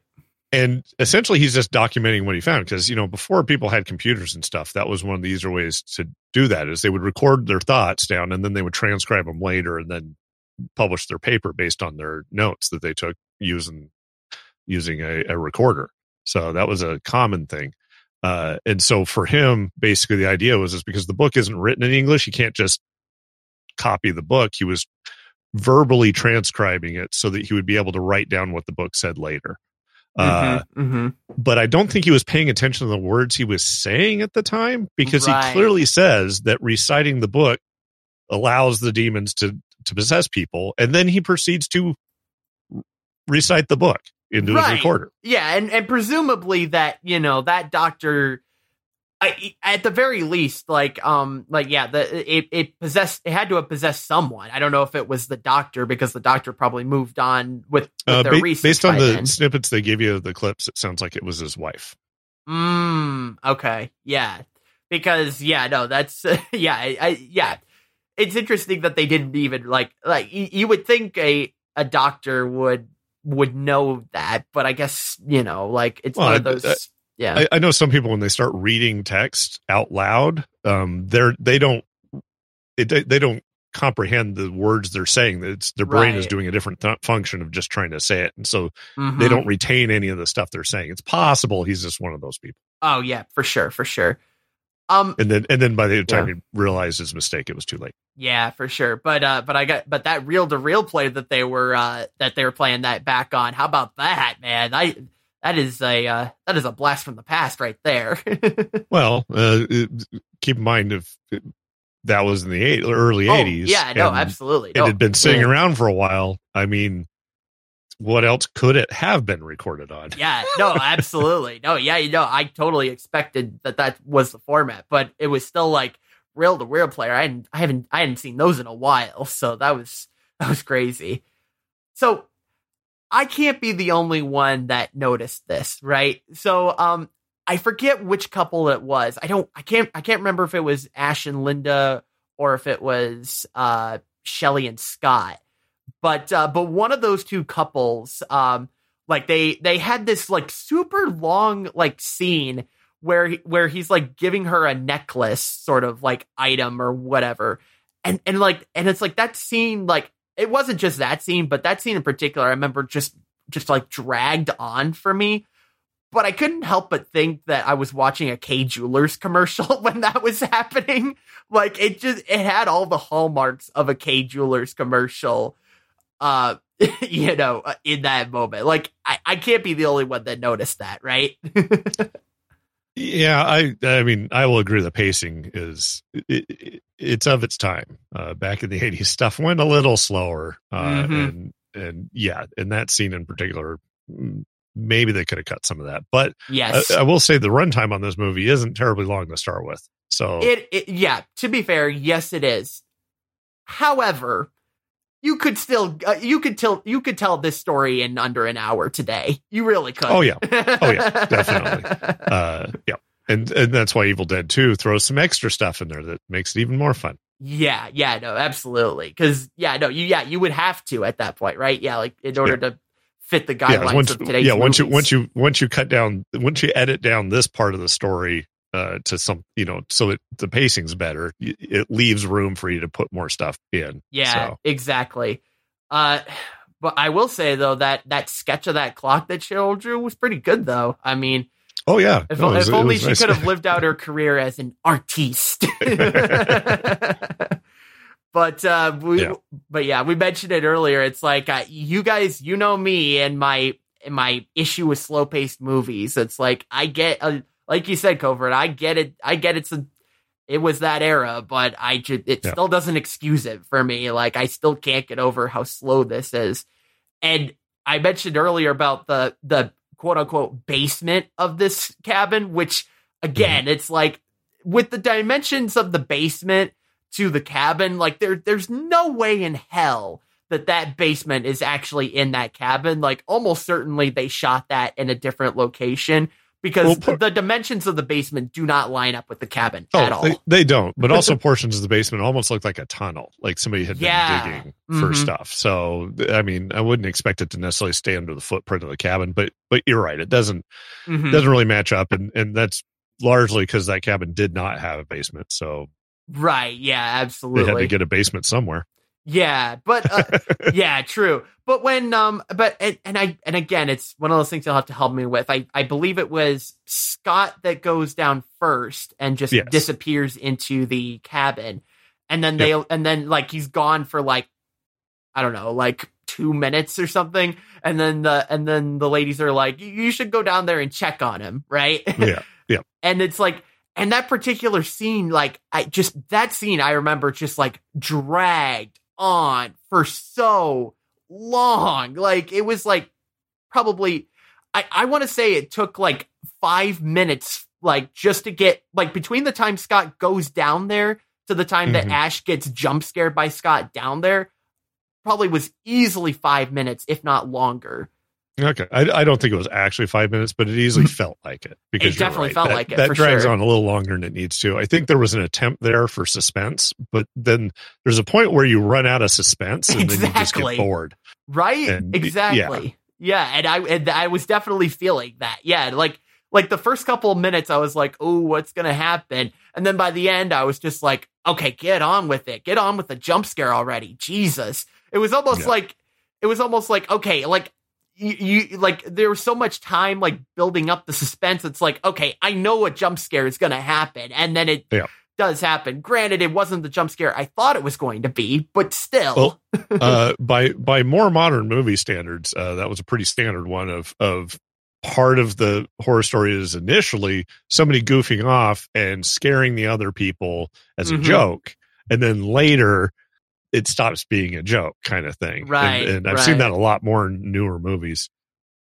[SPEAKER 3] And essentially, he's just documenting what he found because you know before people had computers and stuff, that was one of the easier ways to do that. Is they would record their thoughts down and then they would transcribe them later and then publish their paper based on their notes that they took using using a, a recorder. So that was a common thing. Uh, and so for him, basically the idea was is because the book isn't written in English, he can't just copy the book. He was verbally transcribing it so that he would be able to write down what the book said later. Uh,
[SPEAKER 1] hmm
[SPEAKER 3] but I don't think he was paying attention to the words he was saying at the time because
[SPEAKER 1] Right.
[SPEAKER 3] he clearly says that reciting the book allows the demons to to possess people, and then he proceeds to recite the book into
[SPEAKER 1] Right.
[SPEAKER 3] the recorder.
[SPEAKER 1] Yeah, and and presumably that you know that doctor, I, at the very least, like um, like yeah, the it it possessed it had to have possessed someone. I don't know if it was the doctor because the doctor probably moved on with, with
[SPEAKER 3] Uh,
[SPEAKER 1] their
[SPEAKER 3] ba-
[SPEAKER 1] research
[SPEAKER 3] based on the
[SPEAKER 1] then.
[SPEAKER 3] snippets they give you of the clips, it sounds like it was his wife.
[SPEAKER 1] Mm, okay. Yeah. Because yeah, no, that's yeah, I, I yeah. It's interesting that they didn't even like like you, you would think a a doctor would would know that, but I guess, you know, like it's
[SPEAKER 3] Well,
[SPEAKER 1] one of those
[SPEAKER 3] I-
[SPEAKER 1] yeah.
[SPEAKER 3] I, I know some people when they start reading text out loud, um, they're they don't it, they they don't comprehend the words they're saying. It's their brain is doing a different th- function of just trying to say it, and so they
[SPEAKER 1] Mhm.
[SPEAKER 3] don't retain any of the stuff they're saying. It's possible he's just one of those people.
[SPEAKER 1] Oh yeah, for sure, for sure. Um
[SPEAKER 3] And then and then by the time he realized his mistake, it was too late.
[SPEAKER 1] yeah, for sure. But uh but I got but that reel to reel play that they were uh that they were playing that back on. How about that, man? I that is a uh that is a blast from the past right there.
[SPEAKER 3] Well, uh, keep in mind if that was in the eight, early
[SPEAKER 1] Oh,
[SPEAKER 3] eighties.
[SPEAKER 1] yeah, no, absolutely.
[SPEAKER 3] It
[SPEAKER 1] No,
[SPEAKER 3] had been sitting
[SPEAKER 1] yeah.
[SPEAKER 3] around for a while. I mean, what else could it have been recorded on?
[SPEAKER 1] Yeah, no, absolutely. No, yeah, you know, I totally expected that that was the format, but it was still like reel to reel player. I hadn't, I haven't, I hadn't seen those in a while, so that was that was crazy. So I can't be the only one that noticed this, right? So, um, I forget which couple it was. I don't, I can't, I can't remember if it was Ash and Linda or if it was uh Shelly and Scott. But uh, but one of those two couples, um, like they they had this like super long like scene where he, where he's like giving her a necklace sort of like item or whatever and and like and it's like that scene like it wasn't just that scene but that scene in particular i remember just just like dragged on for me. But i couldn't help but think that i was watching a Kay Jewelers commercial when that was happening. Like it just it had all the hallmarks of a Kay Jewelers commercial uh you know uh, in that moment. Like I, I can't be the only one that noticed that right
[SPEAKER 3] Yeah, I I mean I will agree. The pacing is it, it, it's of its time. Uh, back in the eighties, stuff went a little slower, uh,
[SPEAKER 1] Mhm.
[SPEAKER 3] and and yeah, in that scene in particular, mm, maybe they could have cut some of that. But
[SPEAKER 1] yes
[SPEAKER 3] I, I will say the runtime on this movie isn't terribly long to start with. So
[SPEAKER 1] It, it yeah, to be fair, yes it is. However, you could still uh, you could tell you could tell this story in under an hour today. You really could.
[SPEAKER 3] Oh, yeah. Oh, yeah. Definitely. uh, yeah, and and that's why Evil Dead Two throws some extra stuff in there that makes it even more fun.
[SPEAKER 1] yeah, yeah, no, absolutely. Cuz yeah, no, you yeah, you would have to at that point, right? Yeah, like in order to fit the guidelines
[SPEAKER 3] yeah, once
[SPEAKER 1] of today's
[SPEAKER 3] yeah once you once you once you cut down once you edit down this part of the story uh to some you know so it the pacing's better it leaves room for you to put more stuff in
[SPEAKER 1] Yeah,
[SPEAKER 3] so.
[SPEAKER 1] exactly. Uh but I will say though that that sketch of that clock that Cheryl drew was pretty good though. I mean,
[SPEAKER 3] oh yeah
[SPEAKER 1] If,
[SPEAKER 3] No, was-
[SPEAKER 1] if only she
[SPEAKER 3] nice.
[SPEAKER 1] could have lived out her career as an artiste. but uh, we,
[SPEAKER 3] Yeah.
[SPEAKER 1] but yeah, we mentioned it earlier. It's like uh, you guys, you know me and my and my issue with slow paced movies. It's like I get, uh, like you said, covert. I get it. I get it's a. It was that era, but I just it
[SPEAKER 3] Yeah.
[SPEAKER 1] still doesn't excuse it for me. Like I still can't get over how slow this is. And I mentioned earlier about the the quote unquote basement of this cabin, which again, mm-hmm. it's like with the dimensions of the basement to the cabin, like there there's no way in hell that that basement is actually in that cabin. Like almost certainly they shot that in a different location because
[SPEAKER 3] Well,
[SPEAKER 1] the dimensions of the basement do not line up with the cabin
[SPEAKER 3] Oh,
[SPEAKER 1] at all.
[SPEAKER 3] They, they don't, but also portions of the basement almost look like a tunnel, like somebody had
[SPEAKER 1] Yeah.
[SPEAKER 3] been digging for
[SPEAKER 1] Mhm.
[SPEAKER 3] stuff. So, I mean, I wouldn't expect it to necessarily stay under the footprint of the cabin, but but you're right, it doesn't
[SPEAKER 1] Mhm.
[SPEAKER 3] doesn't really match up, and and that's largely because that cabin did not have a basement, so
[SPEAKER 1] Right. Yeah, Absolutely.
[SPEAKER 3] they had to get a basement somewhere.
[SPEAKER 1] Yeah, but uh, yeah, true. But when um but and, and I and again it's one of those things you'll have to help me with. I I believe it was Scott that goes down first and just
[SPEAKER 3] Yes.
[SPEAKER 1] disappears into the cabin. And then they and then like he's gone for like I don't know, like 2 minutes or something. And then the and then the ladies are like you should go down there and check on him, right?
[SPEAKER 3] Yeah, yeah,
[SPEAKER 1] and it's like and that particular scene like i just that scene i remember just like dragged on for so long like it was like probably i i want to say it took like five minutes like just to get like between the time scott goes down there to the time that
[SPEAKER 3] Mhm.
[SPEAKER 1] ash gets jump scared by scott down there probably was easily five minutes if not longer
[SPEAKER 3] okay. I, I don't think it was actually five minutes, but it easily mm. felt like it because
[SPEAKER 1] It definitely
[SPEAKER 3] right.
[SPEAKER 1] felt
[SPEAKER 3] That-
[SPEAKER 1] like it,
[SPEAKER 3] That
[SPEAKER 1] for
[SPEAKER 3] drags
[SPEAKER 1] sure.
[SPEAKER 3] on a little longer than it needs to. I think there was an attempt there for suspense, but then there's a point where you run out of suspense and then you just
[SPEAKER 1] Exactly.
[SPEAKER 3] get bored.
[SPEAKER 1] Right?
[SPEAKER 3] And-
[SPEAKER 1] exactly. Yeah. and I and I was definitely feeling that. Yeah, like like the first couple of minutes I was like, "Oh, what's going to happen?" And then by the end I was just like, "Okay, get on with it. Get on with the jump scare already." Jesus. It was almost
[SPEAKER 3] Yeah.
[SPEAKER 1] like it was almost like, okay, like you, you like there was so much time like building up the suspense. It's like, okay, I know a jump scare is going to happen and then it
[SPEAKER 3] Yeah.
[SPEAKER 1] does happen. Granted, it wasn't the jump scare I thought it was going to be, but still.
[SPEAKER 3] Well, uh, by by more modern movie standards, uh, that was a pretty standard one of of part of the horror story is initially somebody goofing off and scaring the other people as
[SPEAKER 1] Mhm.
[SPEAKER 3] a joke, and then later it stops being a joke kind of thing.
[SPEAKER 1] Right,
[SPEAKER 3] and, I've seen that a lot more in newer movies.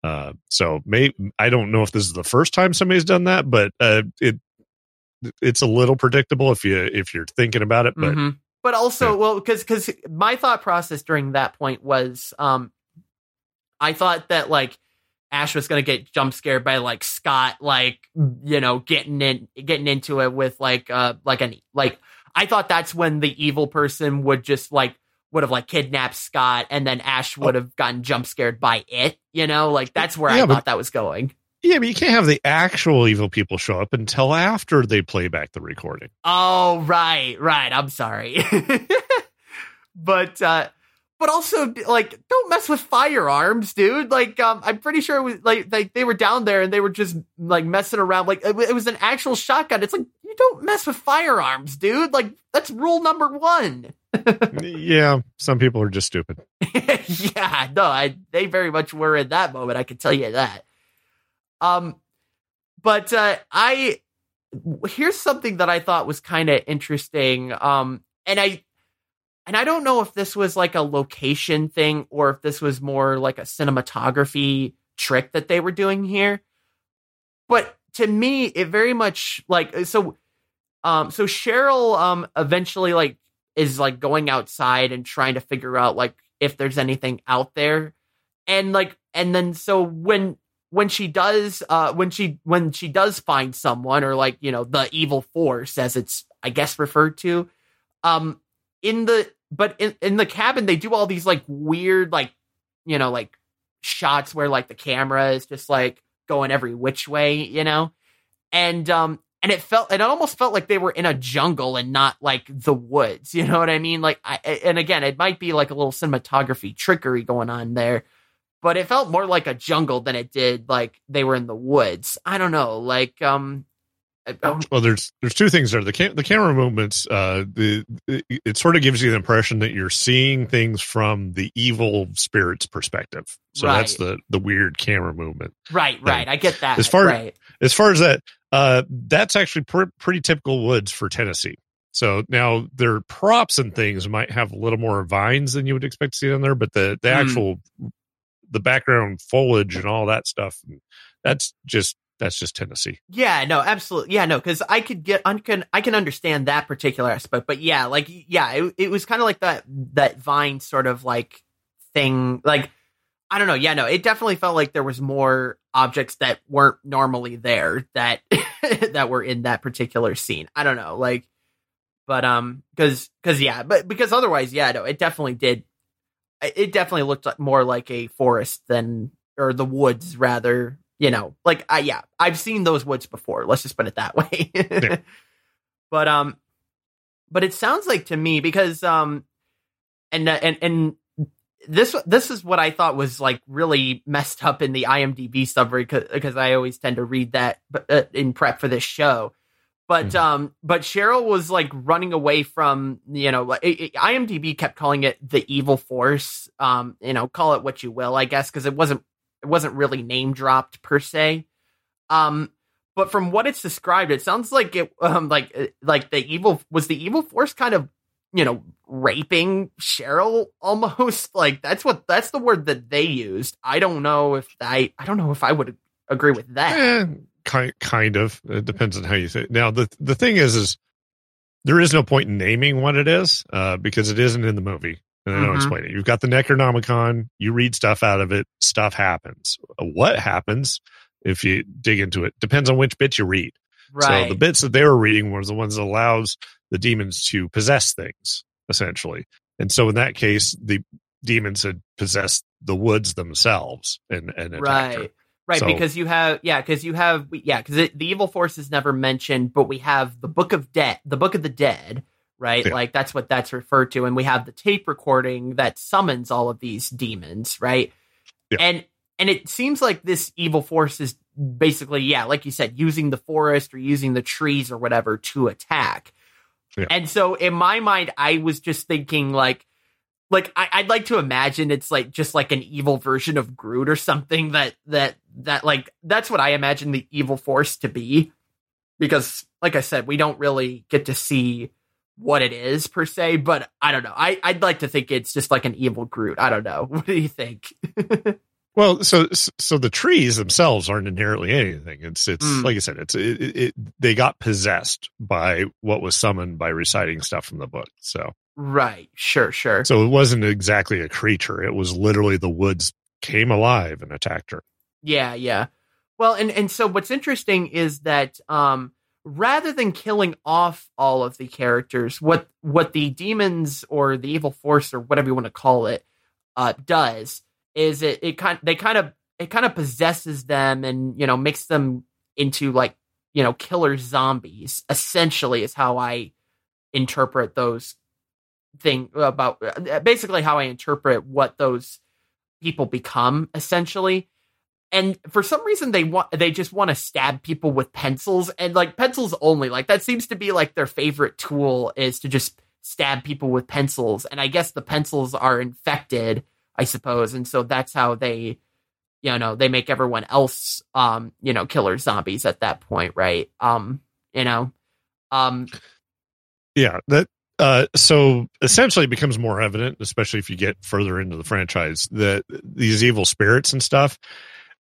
[SPEAKER 3] Uh, so may I don't know if this is the first time somebody's done that, but uh, it it's a little predictable if you if you're thinking about it. But
[SPEAKER 1] Mhm. But also,
[SPEAKER 3] Yeah.
[SPEAKER 1] well, because because my thought process during that point was, um, I thought that like Ash was gonna get jump scared by like Scott, like you know, getting in, getting into it with like, uh, like an like. I thought that's when the evil person would just like would have like kidnapped Scott, and then Ash would have gotten jump scared by it. You know, like that's where I
[SPEAKER 3] but-
[SPEAKER 1] thought that was going.
[SPEAKER 3] Yeah, but you can't have the actual evil people show up until after they play back the recording.
[SPEAKER 1] Oh, right, right. I'm sorry. but uh but also like don't mess with firearms, dude. Like um I'm pretty sure it was like like they were down there and they were just like messing around like it, it was an actual shotgun. It's like you don't mess with firearms, dude. Like that's rule number 1.
[SPEAKER 3] yeah, some people are just stupid.
[SPEAKER 1] yeah, no, I they very much were in that moment. I can tell you that. Um, but uh, I here's something that I thought was kind of interesting. Um, and I and I don't know if this was like a location thing or if this was more like a cinematography trick that they were doing here. But to me, it very much like so. Um, so Cheryl um eventually like is like going outside and trying to figure out like if there's anything out there and like and then so when when she does uh when she when she does find someone or like you know the evil force as it's i guess referred to um in the but in, in the cabin they do all these like weird like you know like shots where like the camera is just like going every which way you know? And um and it felt it almost felt like they were in a jungle and not like the woods you know what i mean? Like I, and again it might be like a little cinematography trickery going on there but it felt more like a jungle than it did like they were in the woods. I don't know like um
[SPEAKER 3] Well, there's there's two things there. The cam- the camera movements, uh, the it, it sort of gives you the impression that you're seeing things from the evil spirit's perspective. So that's the the weird camera movement.
[SPEAKER 1] right right i get that
[SPEAKER 3] As far-
[SPEAKER 1] right
[SPEAKER 3] As far as that, uh, that's actually pr- pretty typical woods for Tennessee. So now their props and things might have a little more vines than you would expect to see on there, but the the
[SPEAKER 1] Hmm.
[SPEAKER 3] actual the background foliage and all that stuff, that's just that's just Tennessee.
[SPEAKER 1] Yeah, no, absolutely. Yeah, no, because I could get, I can, I can understand that particular aspect, but yeah, like, yeah, it, it was kind of like that, that vine sort of like, thing like I don't know. Yeah, no, it definitely felt like there was more objects that weren't normally there that that were in that particular scene. I don't know, like, but um, because because yeah, but because otherwise, yeah, no, it definitely did. It definitely looked more like a forest than or the woods rather. You know, like I yeah, I've seen those woods before. Let's just put it that way. yeah. But um, but it sounds like to me because um, and and and this this is what I thought was like really messed up in the IMDb summary because I always tend to read that uh, in prep for this show. But mm-hmm. um, but Cheryl was like running away from you know it, it, IMDb kept calling it the evil force. Um, you know, call it what you will, I guess, because it wasn't it wasn't really name dropped per se. Um, but from what it's described, it sounds like it um like uh, like the evil was the evil force kind of you know, raping Cheryl almost. Like that's what that's the word that they used. I don't know if I I don't know if I would agree with that.
[SPEAKER 3] Eh, kind kind of. It depends on how you say. It. Now the the thing is is there is no point in naming what it is uh, because it isn't in the movie. And I don't mm-hmm. explain it. You've got the Necronomicon. You read stuff out of it. Stuff happens. What happens if you dig into it depends on which bit you read. Right. So the bits that they were reading were the ones that allows the demons to possess things, essentially. And so in that case, the demons had possessed the woods themselves and, and
[SPEAKER 1] right.
[SPEAKER 3] Her.
[SPEAKER 1] Right, so, because you have yeah, because you have yeah, because the evil force is never mentioned, but we have the book of dead, the book of the dead, right? Yeah. Like that's what that's referred to, and we have the tape recording that summons all of these demons, right? Yeah. And and it seems like this evil force is basically yeah, like you said, using the forest or using the trees or whatever to attack. Yeah. And so in my mind, I was just thinking like, like I, would like to imagine it's like just like an evil version of Groot or something that that that like that's what I imagine the evil force to be, because like I said, we don't really get to see what it is per se, but I don't know. I I'd like to think it's just like an evil Groot. I don't know. What do you think?
[SPEAKER 3] Well, so so the trees themselves aren't inherently anything. It's it's mm. like I said, it's it, it, they got possessed by what was summoned by reciting stuff from the book. So
[SPEAKER 1] right, sure, sure.
[SPEAKER 3] So it wasn't exactly a creature. It was literally the woods came alive and attacked her.
[SPEAKER 1] Yeah, yeah. Well, and and so what's interesting is that um rather than killing off all of the characters, what what the demons or the evil force or whatever you want to call it uh does is it it kind they kind of it kind of possesses them and you know makes them into like you know killer zombies essentially is how i interpret those thing about basically how i interpret what those people become essentially and for some reason they want they just want to stab people with pencils and like pencils only like that seems to be like their favorite tool is to just stab people with pencils and i guess the pencils are infected I suppose. And so that's how they, you know, they make everyone else, um, you know, killer zombies at that point, right? Um, you know, um,
[SPEAKER 3] yeah, that, uh, so essentially it becomes more evident, especially if you get further into the franchise, that these evil spirits and stuff,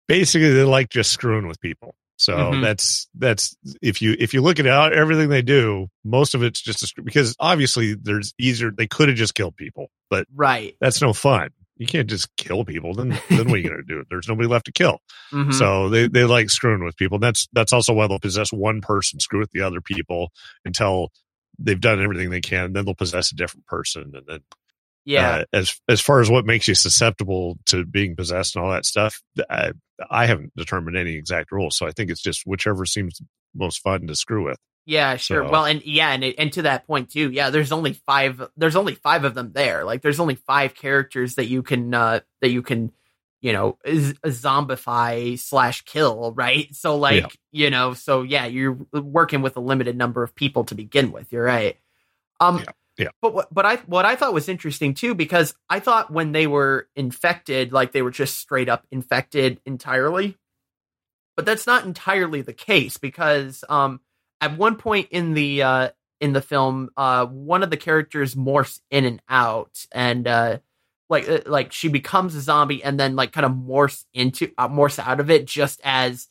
[SPEAKER 3] basically they like just screwing with people. So mm-hmm. that's that's if you if you look at it, everything they do, most of it's just a, because obviously there's easier. They could have just killed people, but
[SPEAKER 1] right,
[SPEAKER 3] that's no fun you can't just kill people. Then then what are you gonna do? There's nobody left to kill. Mm-hmm. So they, they like screwing with people. That's that's also why they'll possess one person, screw with the other people until they've done everything they can. Then they'll possess a different person, and then
[SPEAKER 1] yeah. Uh,
[SPEAKER 3] as as far as what makes you susceptible to being possessed and all that stuff, I, I haven't determined any exact rules. So I think it's just whichever seems most fun to screw with.
[SPEAKER 1] Yeah, sure. So. Well, and yeah, and and to that point too. Yeah, there's only five. There's only five of them there. Like, there's only five characters that you can uh that you can, you know, zombify slash kill. Right. So like, yeah. you know, so yeah, you're working with a limited number of people to begin with. You're right. Um.
[SPEAKER 3] Yeah. Yeah.
[SPEAKER 1] But what but I what I thought was interesting too because I thought when they were infected like they were just straight up infected entirely. But that's not entirely the case because um at one point in the uh, in the film, uh, one of the characters morphs in and out, and uh, like uh, like she becomes a zombie, and then like kind of morphs into uh, morphs out of it, just as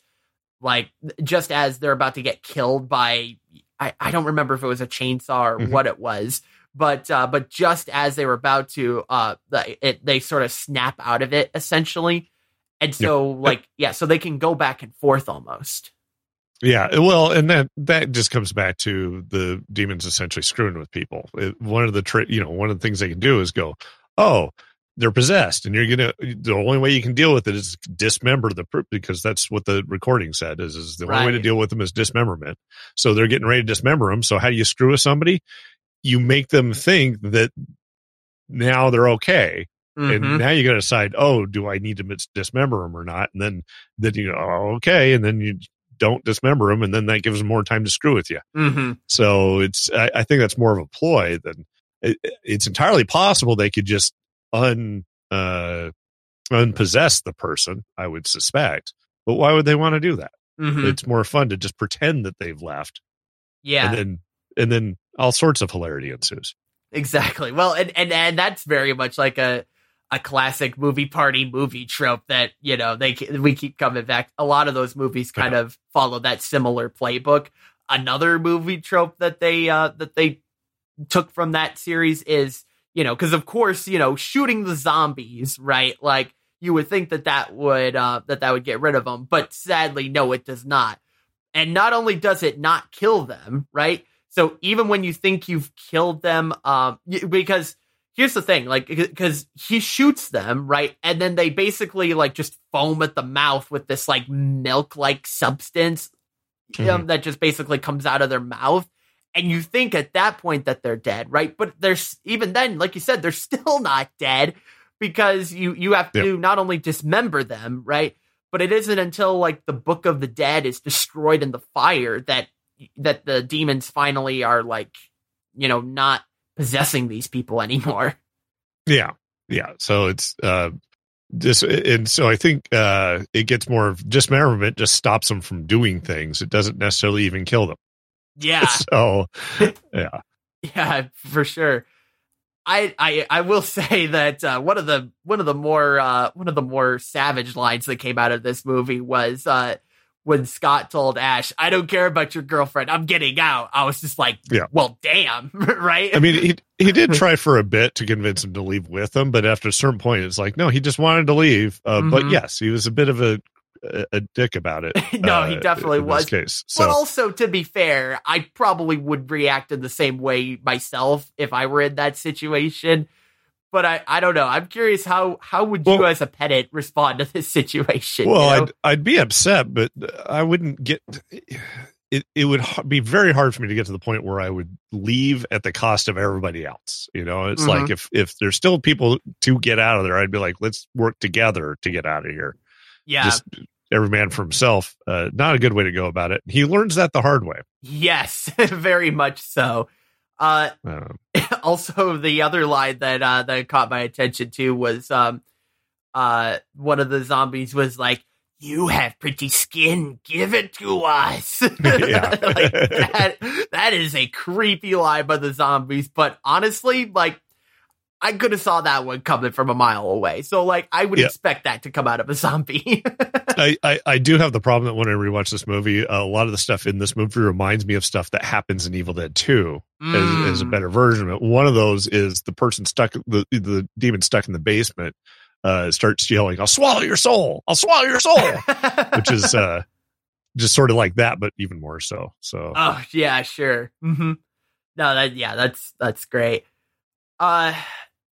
[SPEAKER 1] like just as they're about to get killed by I, I don't remember if it was a chainsaw or mm-hmm. what it was, but uh, but just as they were about to, uh, it, they sort of snap out of it essentially, and so
[SPEAKER 3] Yep.
[SPEAKER 1] like yeah, so they can go back and forth almost.
[SPEAKER 3] Yeah, well, and that that just comes back to the demons essentially screwing with people. It, one of the tri- you know, one of the things they can do is go, "Oh, they're possessed," and you're gonna. The only way you can deal with it is dismember the because that's what the recording said. Is is the only way to deal with them is dismemberment. So they're getting ready to dismember them. So how do you screw with somebody? You make them think that now they're okay,
[SPEAKER 1] Mhm.
[SPEAKER 3] and now you got to decide oh do i need to mis- dismember them or not and then then you go oh, okay and then you don't dismember them and then that gives them more time to screw with you
[SPEAKER 1] Mhm.
[SPEAKER 3] so it's i, I think that's more of a ploy than it, it's entirely possible they could just un uh unpossess the person i would suspect but why would they want to do that
[SPEAKER 1] Mhm.
[SPEAKER 3] it's more fun to just pretend that they've left
[SPEAKER 1] yeah,
[SPEAKER 3] and then and then all sorts of hilarity ensues
[SPEAKER 1] Exactly. Well, and, and and that's very much like a a classic movie party movie trope that you know they we keep coming back. A lot of those movies kind of follow that similar playbook. Another movie trope that they uh that they took from that series is you know because of course you know shooting the zombies right like you would think that that would uh that that would get rid of them but sadly no it does not and not only does it not kill them right so even when you think you've killed them, um, because here's the thing, like, because he shoots them, right, and then they basically like just foam at the mouth with this like milk-like substance um, that just basically comes out of their mouth, and you think at that point that they're dead, right? But there's even then, like you said, they're still not dead because you you have to not only dismember them, right, but it isn't until like the Book of the Dead is destroyed in the fire that that the demons finally are like, you know, not possessing these people anymore.
[SPEAKER 3] Yeah, yeah. So it's uh, just and so I think uh, it gets more of dismemberment just stops them from doing things. It doesn't necessarily even kill them.
[SPEAKER 1] Yeah,
[SPEAKER 3] So yeah,
[SPEAKER 1] yeah, for sure. I, I I will say that uh, one of the one of the more uh, one of the more savage lines that came out of this movie was uh, when Scott told Ash, "I don't care about your girlfriend. I'm getting out." I was just like,
[SPEAKER 3] Yeah.
[SPEAKER 1] well, damn, right?"
[SPEAKER 3] I mean he he did try for a bit to convince him to leave with him, but after a certain point, it's like no, he just wanted to leave. Uh, But
[SPEAKER 1] Mhm.
[SPEAKER 3] yes, he was a bit of a a, a dick about it.
[SPEAKER 1] No, he
[SPEAKER 3] uh,
[SPEAKER 1] definitely was.
[SPEAKER 3] Case
[SPEAKER 1] But also, to be fair, I probably would react in the same way myself if I were in that situation. But I, I don't know. I'm curious how how would you
[SPEAKER 3] Well-
[SPEAKER 1] as a pedant respond to this situation?
[SPEAKER 3] well,
[SPEAKER 1] you know?
[SPEAKER 3] I'd I'd be upset, but I wouldn't get. It, it would be very hard for me to get to the point where I would leave at the cost of everybody else. You know, it's
[SPEAKER 1] Mhm.
[SPEAKER 3] like if if there's still people to get out of there, I'd be like, let's work together to get out of here.
[SPEAKER 1] yeah,
[SPEAKER 3] Just every man for himself. Uh, not a good way to go about it. He learns that the hard way.
[SPEAKER 1] yes, very much so. Uh, also, the other line that uh, that caught my attention too was um, uh, one of the zombies was like, "You have pretty skin, give it to us."
[SPEAKER 3] Yeah.
[SPEAKER 1] like that, that is a creepy line by the zombies. But honestly, like. I could have saw that one coming from a mile away. So like I would
[SPEAKER 3] Yeah.
[SPEAKER 1] expect that to come out of a zombie.
[SPEAKER 3] I, I, I do have the problem that when I rewatch this movie, a lot of the stuff in this movie reminds me of stuff that happens in Evil Dead 2 as, as a
[SPEAKER 1] Mm.
[SPEAKER 3] better version of it. One of those is the person stuck, the, the demon stuck in the basement, uh, starts yelling, I'll swallow your soul. I'll swallow your soul, which is, uh, just sort of like that, but even more so. So,
[SPEAKER 1] Oh yeah, sure. hmm No, that yeah, that's that's great. Uh,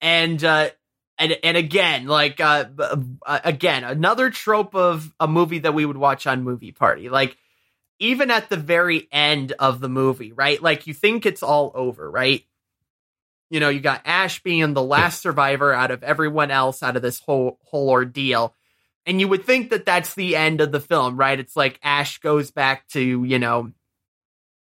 [SPEAKER 1] and uh, and and again, like uh, uh, again, another trope of a movie that we would watch on Movie Party, like. Even at the very end of the movie, right? Like you think it's all over, right? You know, you got Ash being the last survivor out of everyone else out of this whole whole ordeal. And you would think that that's the end of the film, right? It's like Ash goes back to, you know,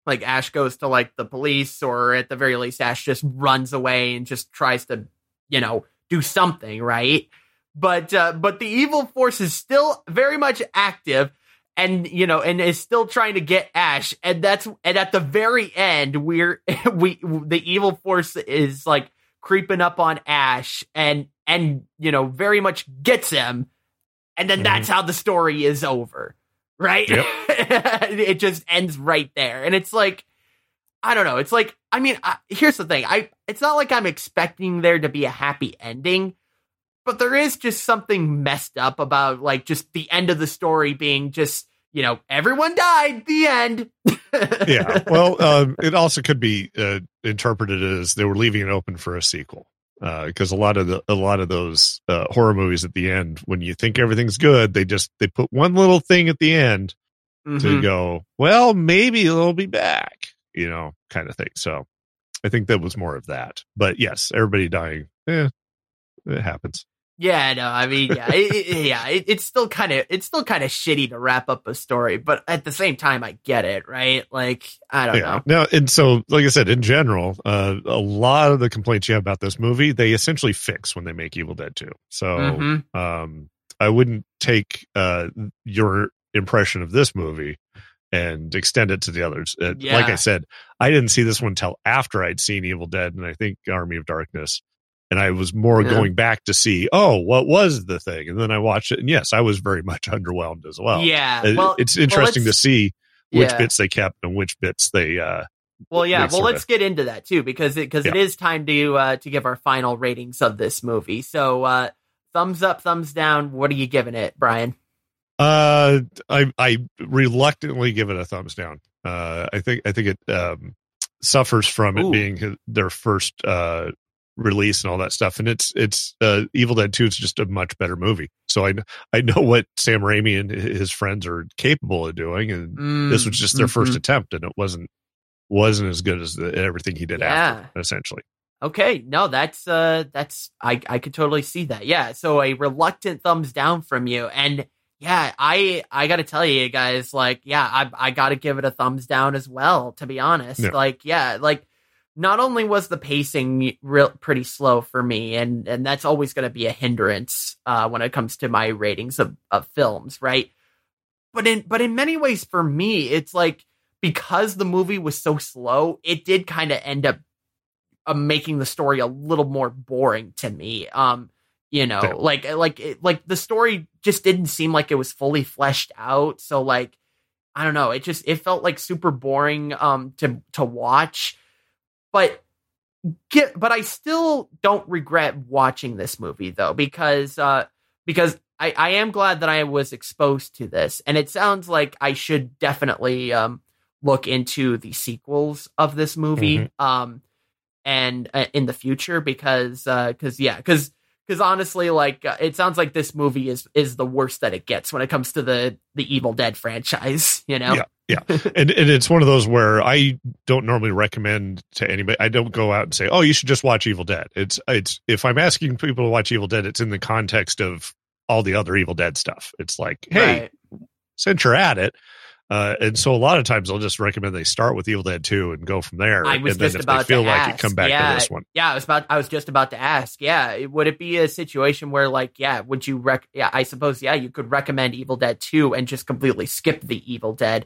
[SPEAKER 1] like Ash goes to like the police, or at the very least, Ash just runs away and just tries to, you know, do something, right? But uh, but the evil force is still very much active, and you know, and is still trying to get Ash, and that's and at the very end, we're we the evil force is like creeping up on Ash, and and you know, very much gets him, and then
[SPEAKER 3] Mhm.
[SPEAKER 1] that's how the story is over right?
[SPEAKER 3] Yep.
[SPEAKER 1] it just ends right there. And it's like, I don't know. It's like I mean, I, here's the thing. I it's not like I'm expecting there to be a happy ending, but there is just something messed up about like just the end of the story being just you know everyone died. The end.
[SPEAKER 3] yeah. Well, um, it also could be uh, interpreted as they were leaving it open for a sequel because uh, a lot of the a lot of those uh, horror movies at the end, when you think everything's good, they just they put one little thing at the end mm-hmm. to go, well, maybe they'll be back, you know, kind of thing. So I think that was more of that. But yes, everybody dying, eh, it happens.
[SPEAKER 1] Yeah, no, I mean, yeah, it, yeah, it, it's still kind of it's still kind of shitty to wrap up a story, but at the same time, I get it, right? Like, I don't yeah.
[SPEAKER 3] know. No, and so, like I said, in general, uh, a lot of the complaints you have about this movie, they essentially fix when they make Evil Dead Two. So, mm-hmm. um, I wouldn't take uh your impression of this movie and extend it to the others. Uh, yeah. Like I said, I didn't see this one till after I'd seen Evil Dead, and I think Army of Darkness and I was more yeah. going back to see, oh, what was the thing? And then I watched it, and yes, I was very much underwhelmed as well.
[SPEAKER 1] Yeah, well,
[SPEAKER 3] it's interesting well, to see which yeah. bits they kept and which bits they. uh
[SPEAKER 1] Well, yeah, well, let's of, get into that too because because yeah. it is time to uh to give our final ratings of this movie. So, uh thumbs up, thumbs down. What are you giving it, Brian?
[SPEAKER 3] Uh, I I reluctantly give it a thumbs down. Uh, I think I think it um suffers from it Ooh. being their first uh release and all that stuff. And it's it's uh, Evil Dead Two. It's just a much better movie. So I I know what Sam Raimi and his friends are capable of doing, and mm, this was just their mm-hmm. first attempt, and it wasn't wasn't as good as the, everything he did yeah. after, essentially.
[SPEAKER 1] Okay, no, that's uh that's I I could totally see that. Yeah, so a reluctant thumbs down from you, and yeah, I I got to tell you guys, like, yeah, I I got to give it a thumbs down as well. To be honest, yeah. like, yeah, like not only was the pacing real pretty slow for me, and and that's always going to be a hindrance uh, when it comes to my ratings of, of films, right? But in but in many ways, for me, it's like because the movie was so slow, it did kind of end up uh, making the story a little more boring to me. Um, you know, yeah. like like like the story just didn't seem like it was fully fleshed out. So like, I don't know, it just it felt like super boring um to to watch but get but I still don't regret watching this movie though because uh because I I am glad that I was exposed to this and it sounds like I should definitely um look into the sequels of this movie mm-hmm. um and uh, in the future because uh cuz yeah cuz because honestly like uh, it sounds like this movie is is the worst that it gets when it comes to the the evil dead franchise you know?
[SPEAKER 3] Yeah yeah. And, and it's one of those where i don't normally recommend to anybody i don't go out and say oh you should just watch evil dead. It's it's if i'm asking people to watch evil dead it's in the context of all the other evil dead stuff. It's like hey right. since you're at it uh, and so a lot of times I'll just recommend they start with Evil Dead 2 and go from there.
[SPEAKER 1] I was
[SPEAKER 3] and
[SPEAKER 1] just
[SPEAKER 3] then if
[SPEAKER 1] about
[SPEAKER 3] they feel
[SPEAKER 1] to
[SPEAKER 3] like
[SPEAKER 1] ask,
[SPEAKER 3] it, come back
[SPEAKER 1] yeah,
[SPEAKER 3] to this one.
[SPEAKER 1] Yeah, I was about I was just about to ask. Yeah, would it be a situation where like, yeah, would you rec yeah, I suppose yeah, you could recommend Evil Dead 2 and just completely skip the Evil Dead.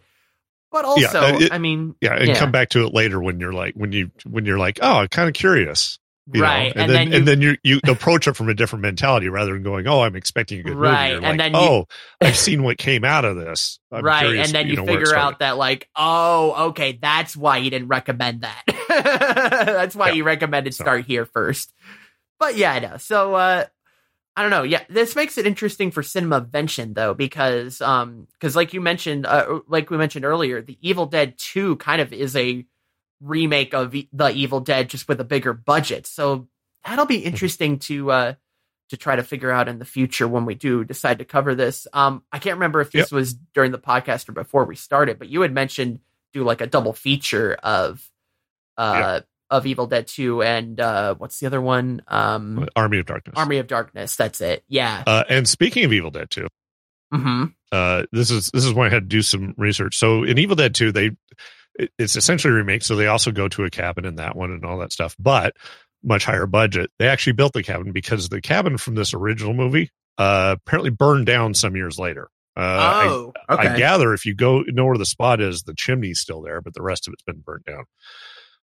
[SPEAKER 1] But also, yeah, it, I mean,
[SPEAKER 3] yeah, and yeah. come back to it later when you're like when you when you're like, "Oh, I'm kind of curious." You right, know? and, and, then, then you, and then you you approach it from a different mentality rather than going, "Oh, I'm expecting a good
[SPEAKER 1] right,
[SPEAKER 3] movie."
[SPEAKER 1] and
[SPEAKER 3] like,
[SPEAKER 1] then
[SPEAKER 3] you, oh, I've seen what came out of this. I'm
[SPEAKER 1] right,
[SPEAKER 3] curious,
[SPEAKER 1] and then you,
[SPEAKER 3] know,
[SPEAKER 1] figure out that like, oh, okay, that's why you didn't recommend that. that's why yeah. you recommended start so. here first. But yeah, I know. So uh, I don't know. Yeah, this makes it interesting for Cinemavention though, because um, because like you mentioned, uh, like we mentioned earlier, the Evil Dead Two kind of is a remake of the Evil Dead just with a bigger budget. So that'll be interesting to uh to try to figure out in the future when we do decide to cover this. Um I can't remember if this yep. was during the podcast or before we started, but you had mentioned do like a double feature of uh yep. of Evil Dead 2 and uh what's the other one? Um
[SPEAKER 3] Army of Darkness.
[SPEAKER 1] Army of Darkness, that's it. Yeah.
[SPEAKER 3] Uh and speaking of Evil Dead 2,
[SPEAKER 1] mm-hmm.
[SPEAKER 3] uh this is this is when I had to do some research. So in Evil Dead 2, they it's essentially a remake. So they also go to a cabin in that one and all that stuff, but much higher budget. They actually built the cabin because the cabin from this original movie uh, apparently burned down some years later.
[SPEAKER 1] Uh, oh,
[SPEAKER 3] I,
[SPEAKER 1] okay.
[SPEAKER 3] I gather if you go know where the spot is, the chimney's still there, but the rest of it's been burnt down.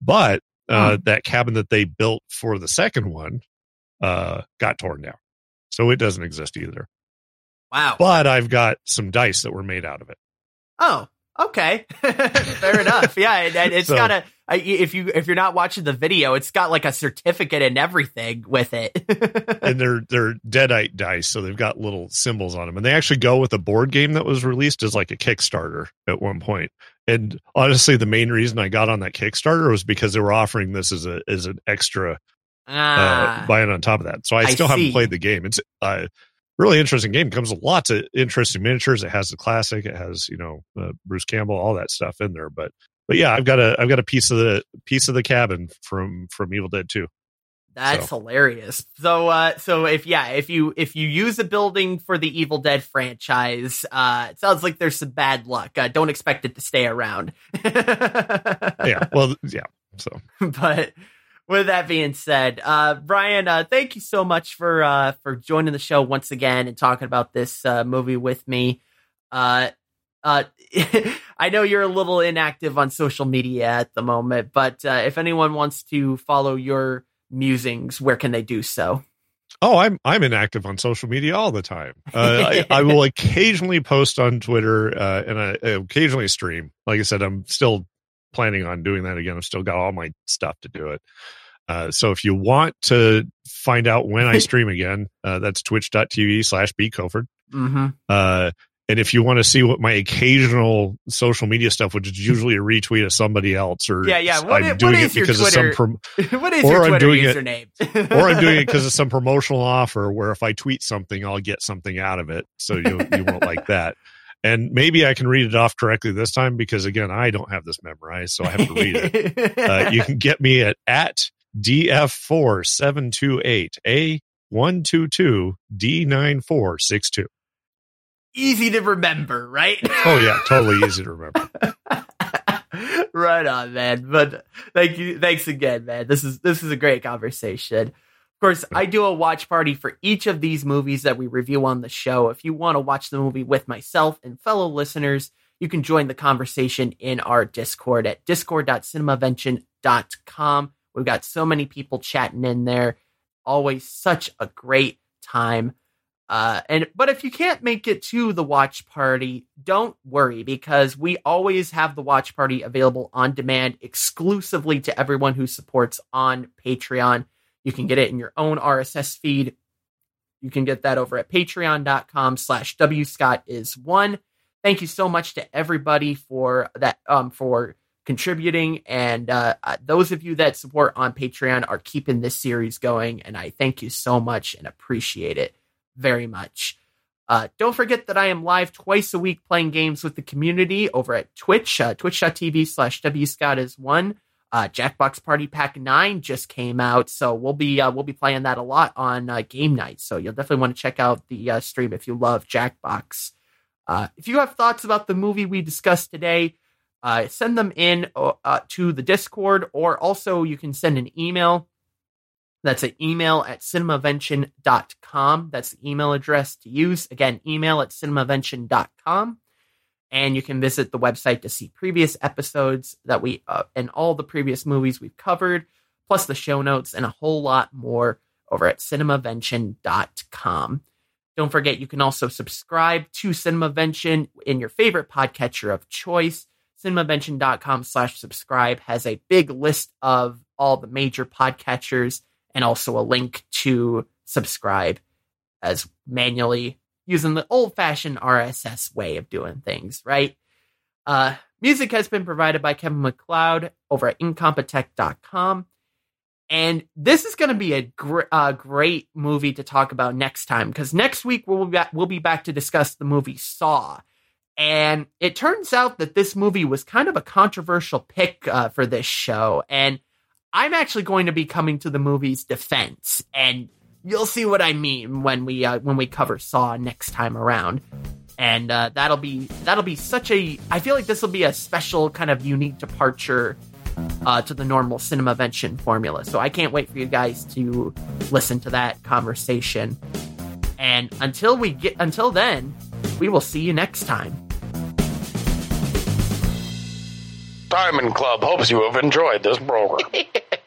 [SPEAKER 3] But uh, hmm. that cabin that they built for the second one uh, got torn down, so it doesn't exist either.
[SPEAKER 1] Wow!
[SPEAKER 3] But I've got some dice that were made out of it.
[SPEAKER 1] Oh, Okay, fair enough. Yeah, it, it's so, got a. If you if you're not watching the video, it's got like a certificate and everything with it.
[SPEAKER 3] and they're they're deadite dice, so they've got little symbols on them, and they actually go with a board game that was released as like a Kickstarter at one point. And honestly, the main reason I got on that Kickstarter was because they were offering this as a as an extra uh, ah, uh, buying on top of that. So I still haven't played the game. It's uh, really interesting game. Comes with lots of interesting miniatures. It has the classic. It has you know uh, Bruce Campbell, all that stuff in there. But but yeah, I've got a I've got a piece of the piece of the cabin from from Evil Dead 2.
[SPEAKER 1] That's so. hilarious. So uh so if yeah, if you if you use a building for the Evil Dead franchise, uh it sounds like there's some bad luck. Uh, don't expect it to stay around.
[SPEAKER 3] yeah. Well, yeah. So
[SPEAKER 1] but with that being said, uh, Brian, uh, thank you so much for uh, for joining the show once again and talking about this uh, movie with me. Uh, uh, I know you're a little inactive on social media at the moment, but if anyone wants to follow your musings, where can they do so?
[SPEAKER 3] Oh, I'm I'm inactive on social media all the time. I, I, will occasionally post on Twitter and I, I occasionally stream. Like I said, I'm still planning on doing that again. I've still got all my stuff to do it. Uh, so if you want to find out when I stream again, uh, that's twitch.tv slash bcoford. Mm-hmm. Uh, and if you want to see what my occasional social media stuff, which is usually a retweet of somebody else, or
[SPEAKER 1] yeah, yeah, what I'm is, doing it because Twitter, of some, prom- what is or your I'm doing username?
[SPEAKER 3] it, or I'm doing it because of some promotional offer where if I tweet something, I'll get something out of it. So you you won't like that. And maybe I can read it off correctly this time because again, I don't have this memorized, so I have to read it. uh, you can get me at at df4728 A122D9462.
[SPEAKER 1] Easy to remember, right?
[SPEAKER 3] oh yeah, totally easy to remember.
[SPEAKER 1] right on, man. But thank you, thanks again, man. This is this is a great conversation course, I do a watch party for each of these movies that we review on the show. If you want to watch the movie with myself and fellow listeners, you can join the conversation in our Discord at discord.cinemavention.com. We've got so many people chatting in there. Always such a great time. Uh, and but if you can't make it to the watch party, don't worry because we always have the watch party available on demand exclusively to everyone who supports on Patreon. You can get it in your own RSS feed. You can get that over at patreon.com slash wscott is one. Thank you so much to everybody for that, um, for contributing. And uh, uh, those of you that support on Patreon are keeping this series going. And I thank you so much and appreciate it very much. Uh, don't forget that I am live twice a week playing games with the community over at Twitch, uh, twitch.tv slash wscott is one. Uh, Jackbox Party Pack Nine just came out, so we'll be uh, we'll be playing that a lot on uh, game night. So you'll definitely want to check out the uh, stream if you love Jackbox. Uh, if you have thoughts about the movie we discussed today, uh, send them in to the Discord, or also you can send an email. That's an email at cinemavention.com. That's the email address to use. Again, email at cinemavention.com and you can visit the website to see previous episodes that we uh, and all the previous movies we've covered, plus the show notes and a whole lot more over at cinemavention.com. Don't forget, you can also subscribe to Cinemavention in your favorite podcatcher of choice. Cinemavention.com slash subscribe has a big list of all the major podcatchers and also a link to subscribe as manually using the old fashioned RSS way of doing things, right? Uh, music has been provided by Kevin MacLeod over at incompetech.com. And this is going to be a gr- uh, great movie to talk about next time because next week we'll be, back, we'll be back to discuss the movie Saw. And it turns out that this movie was kind of a controversial pick uh, for this show. And I'm actually going to be coming to the movie's defense and you'll see what I mean when we uh, when we cover Saw next time around. And uh, that'll be that'll be such a. I feel like this will be a special kind of unique departure uh, to the normal Cinemavention formula. So I can't wait for you guys to listen to that conversation. And until we get until then, we will see you next time.
[SPEAKER 4] Diamond Club hopes you have enjoyed this program.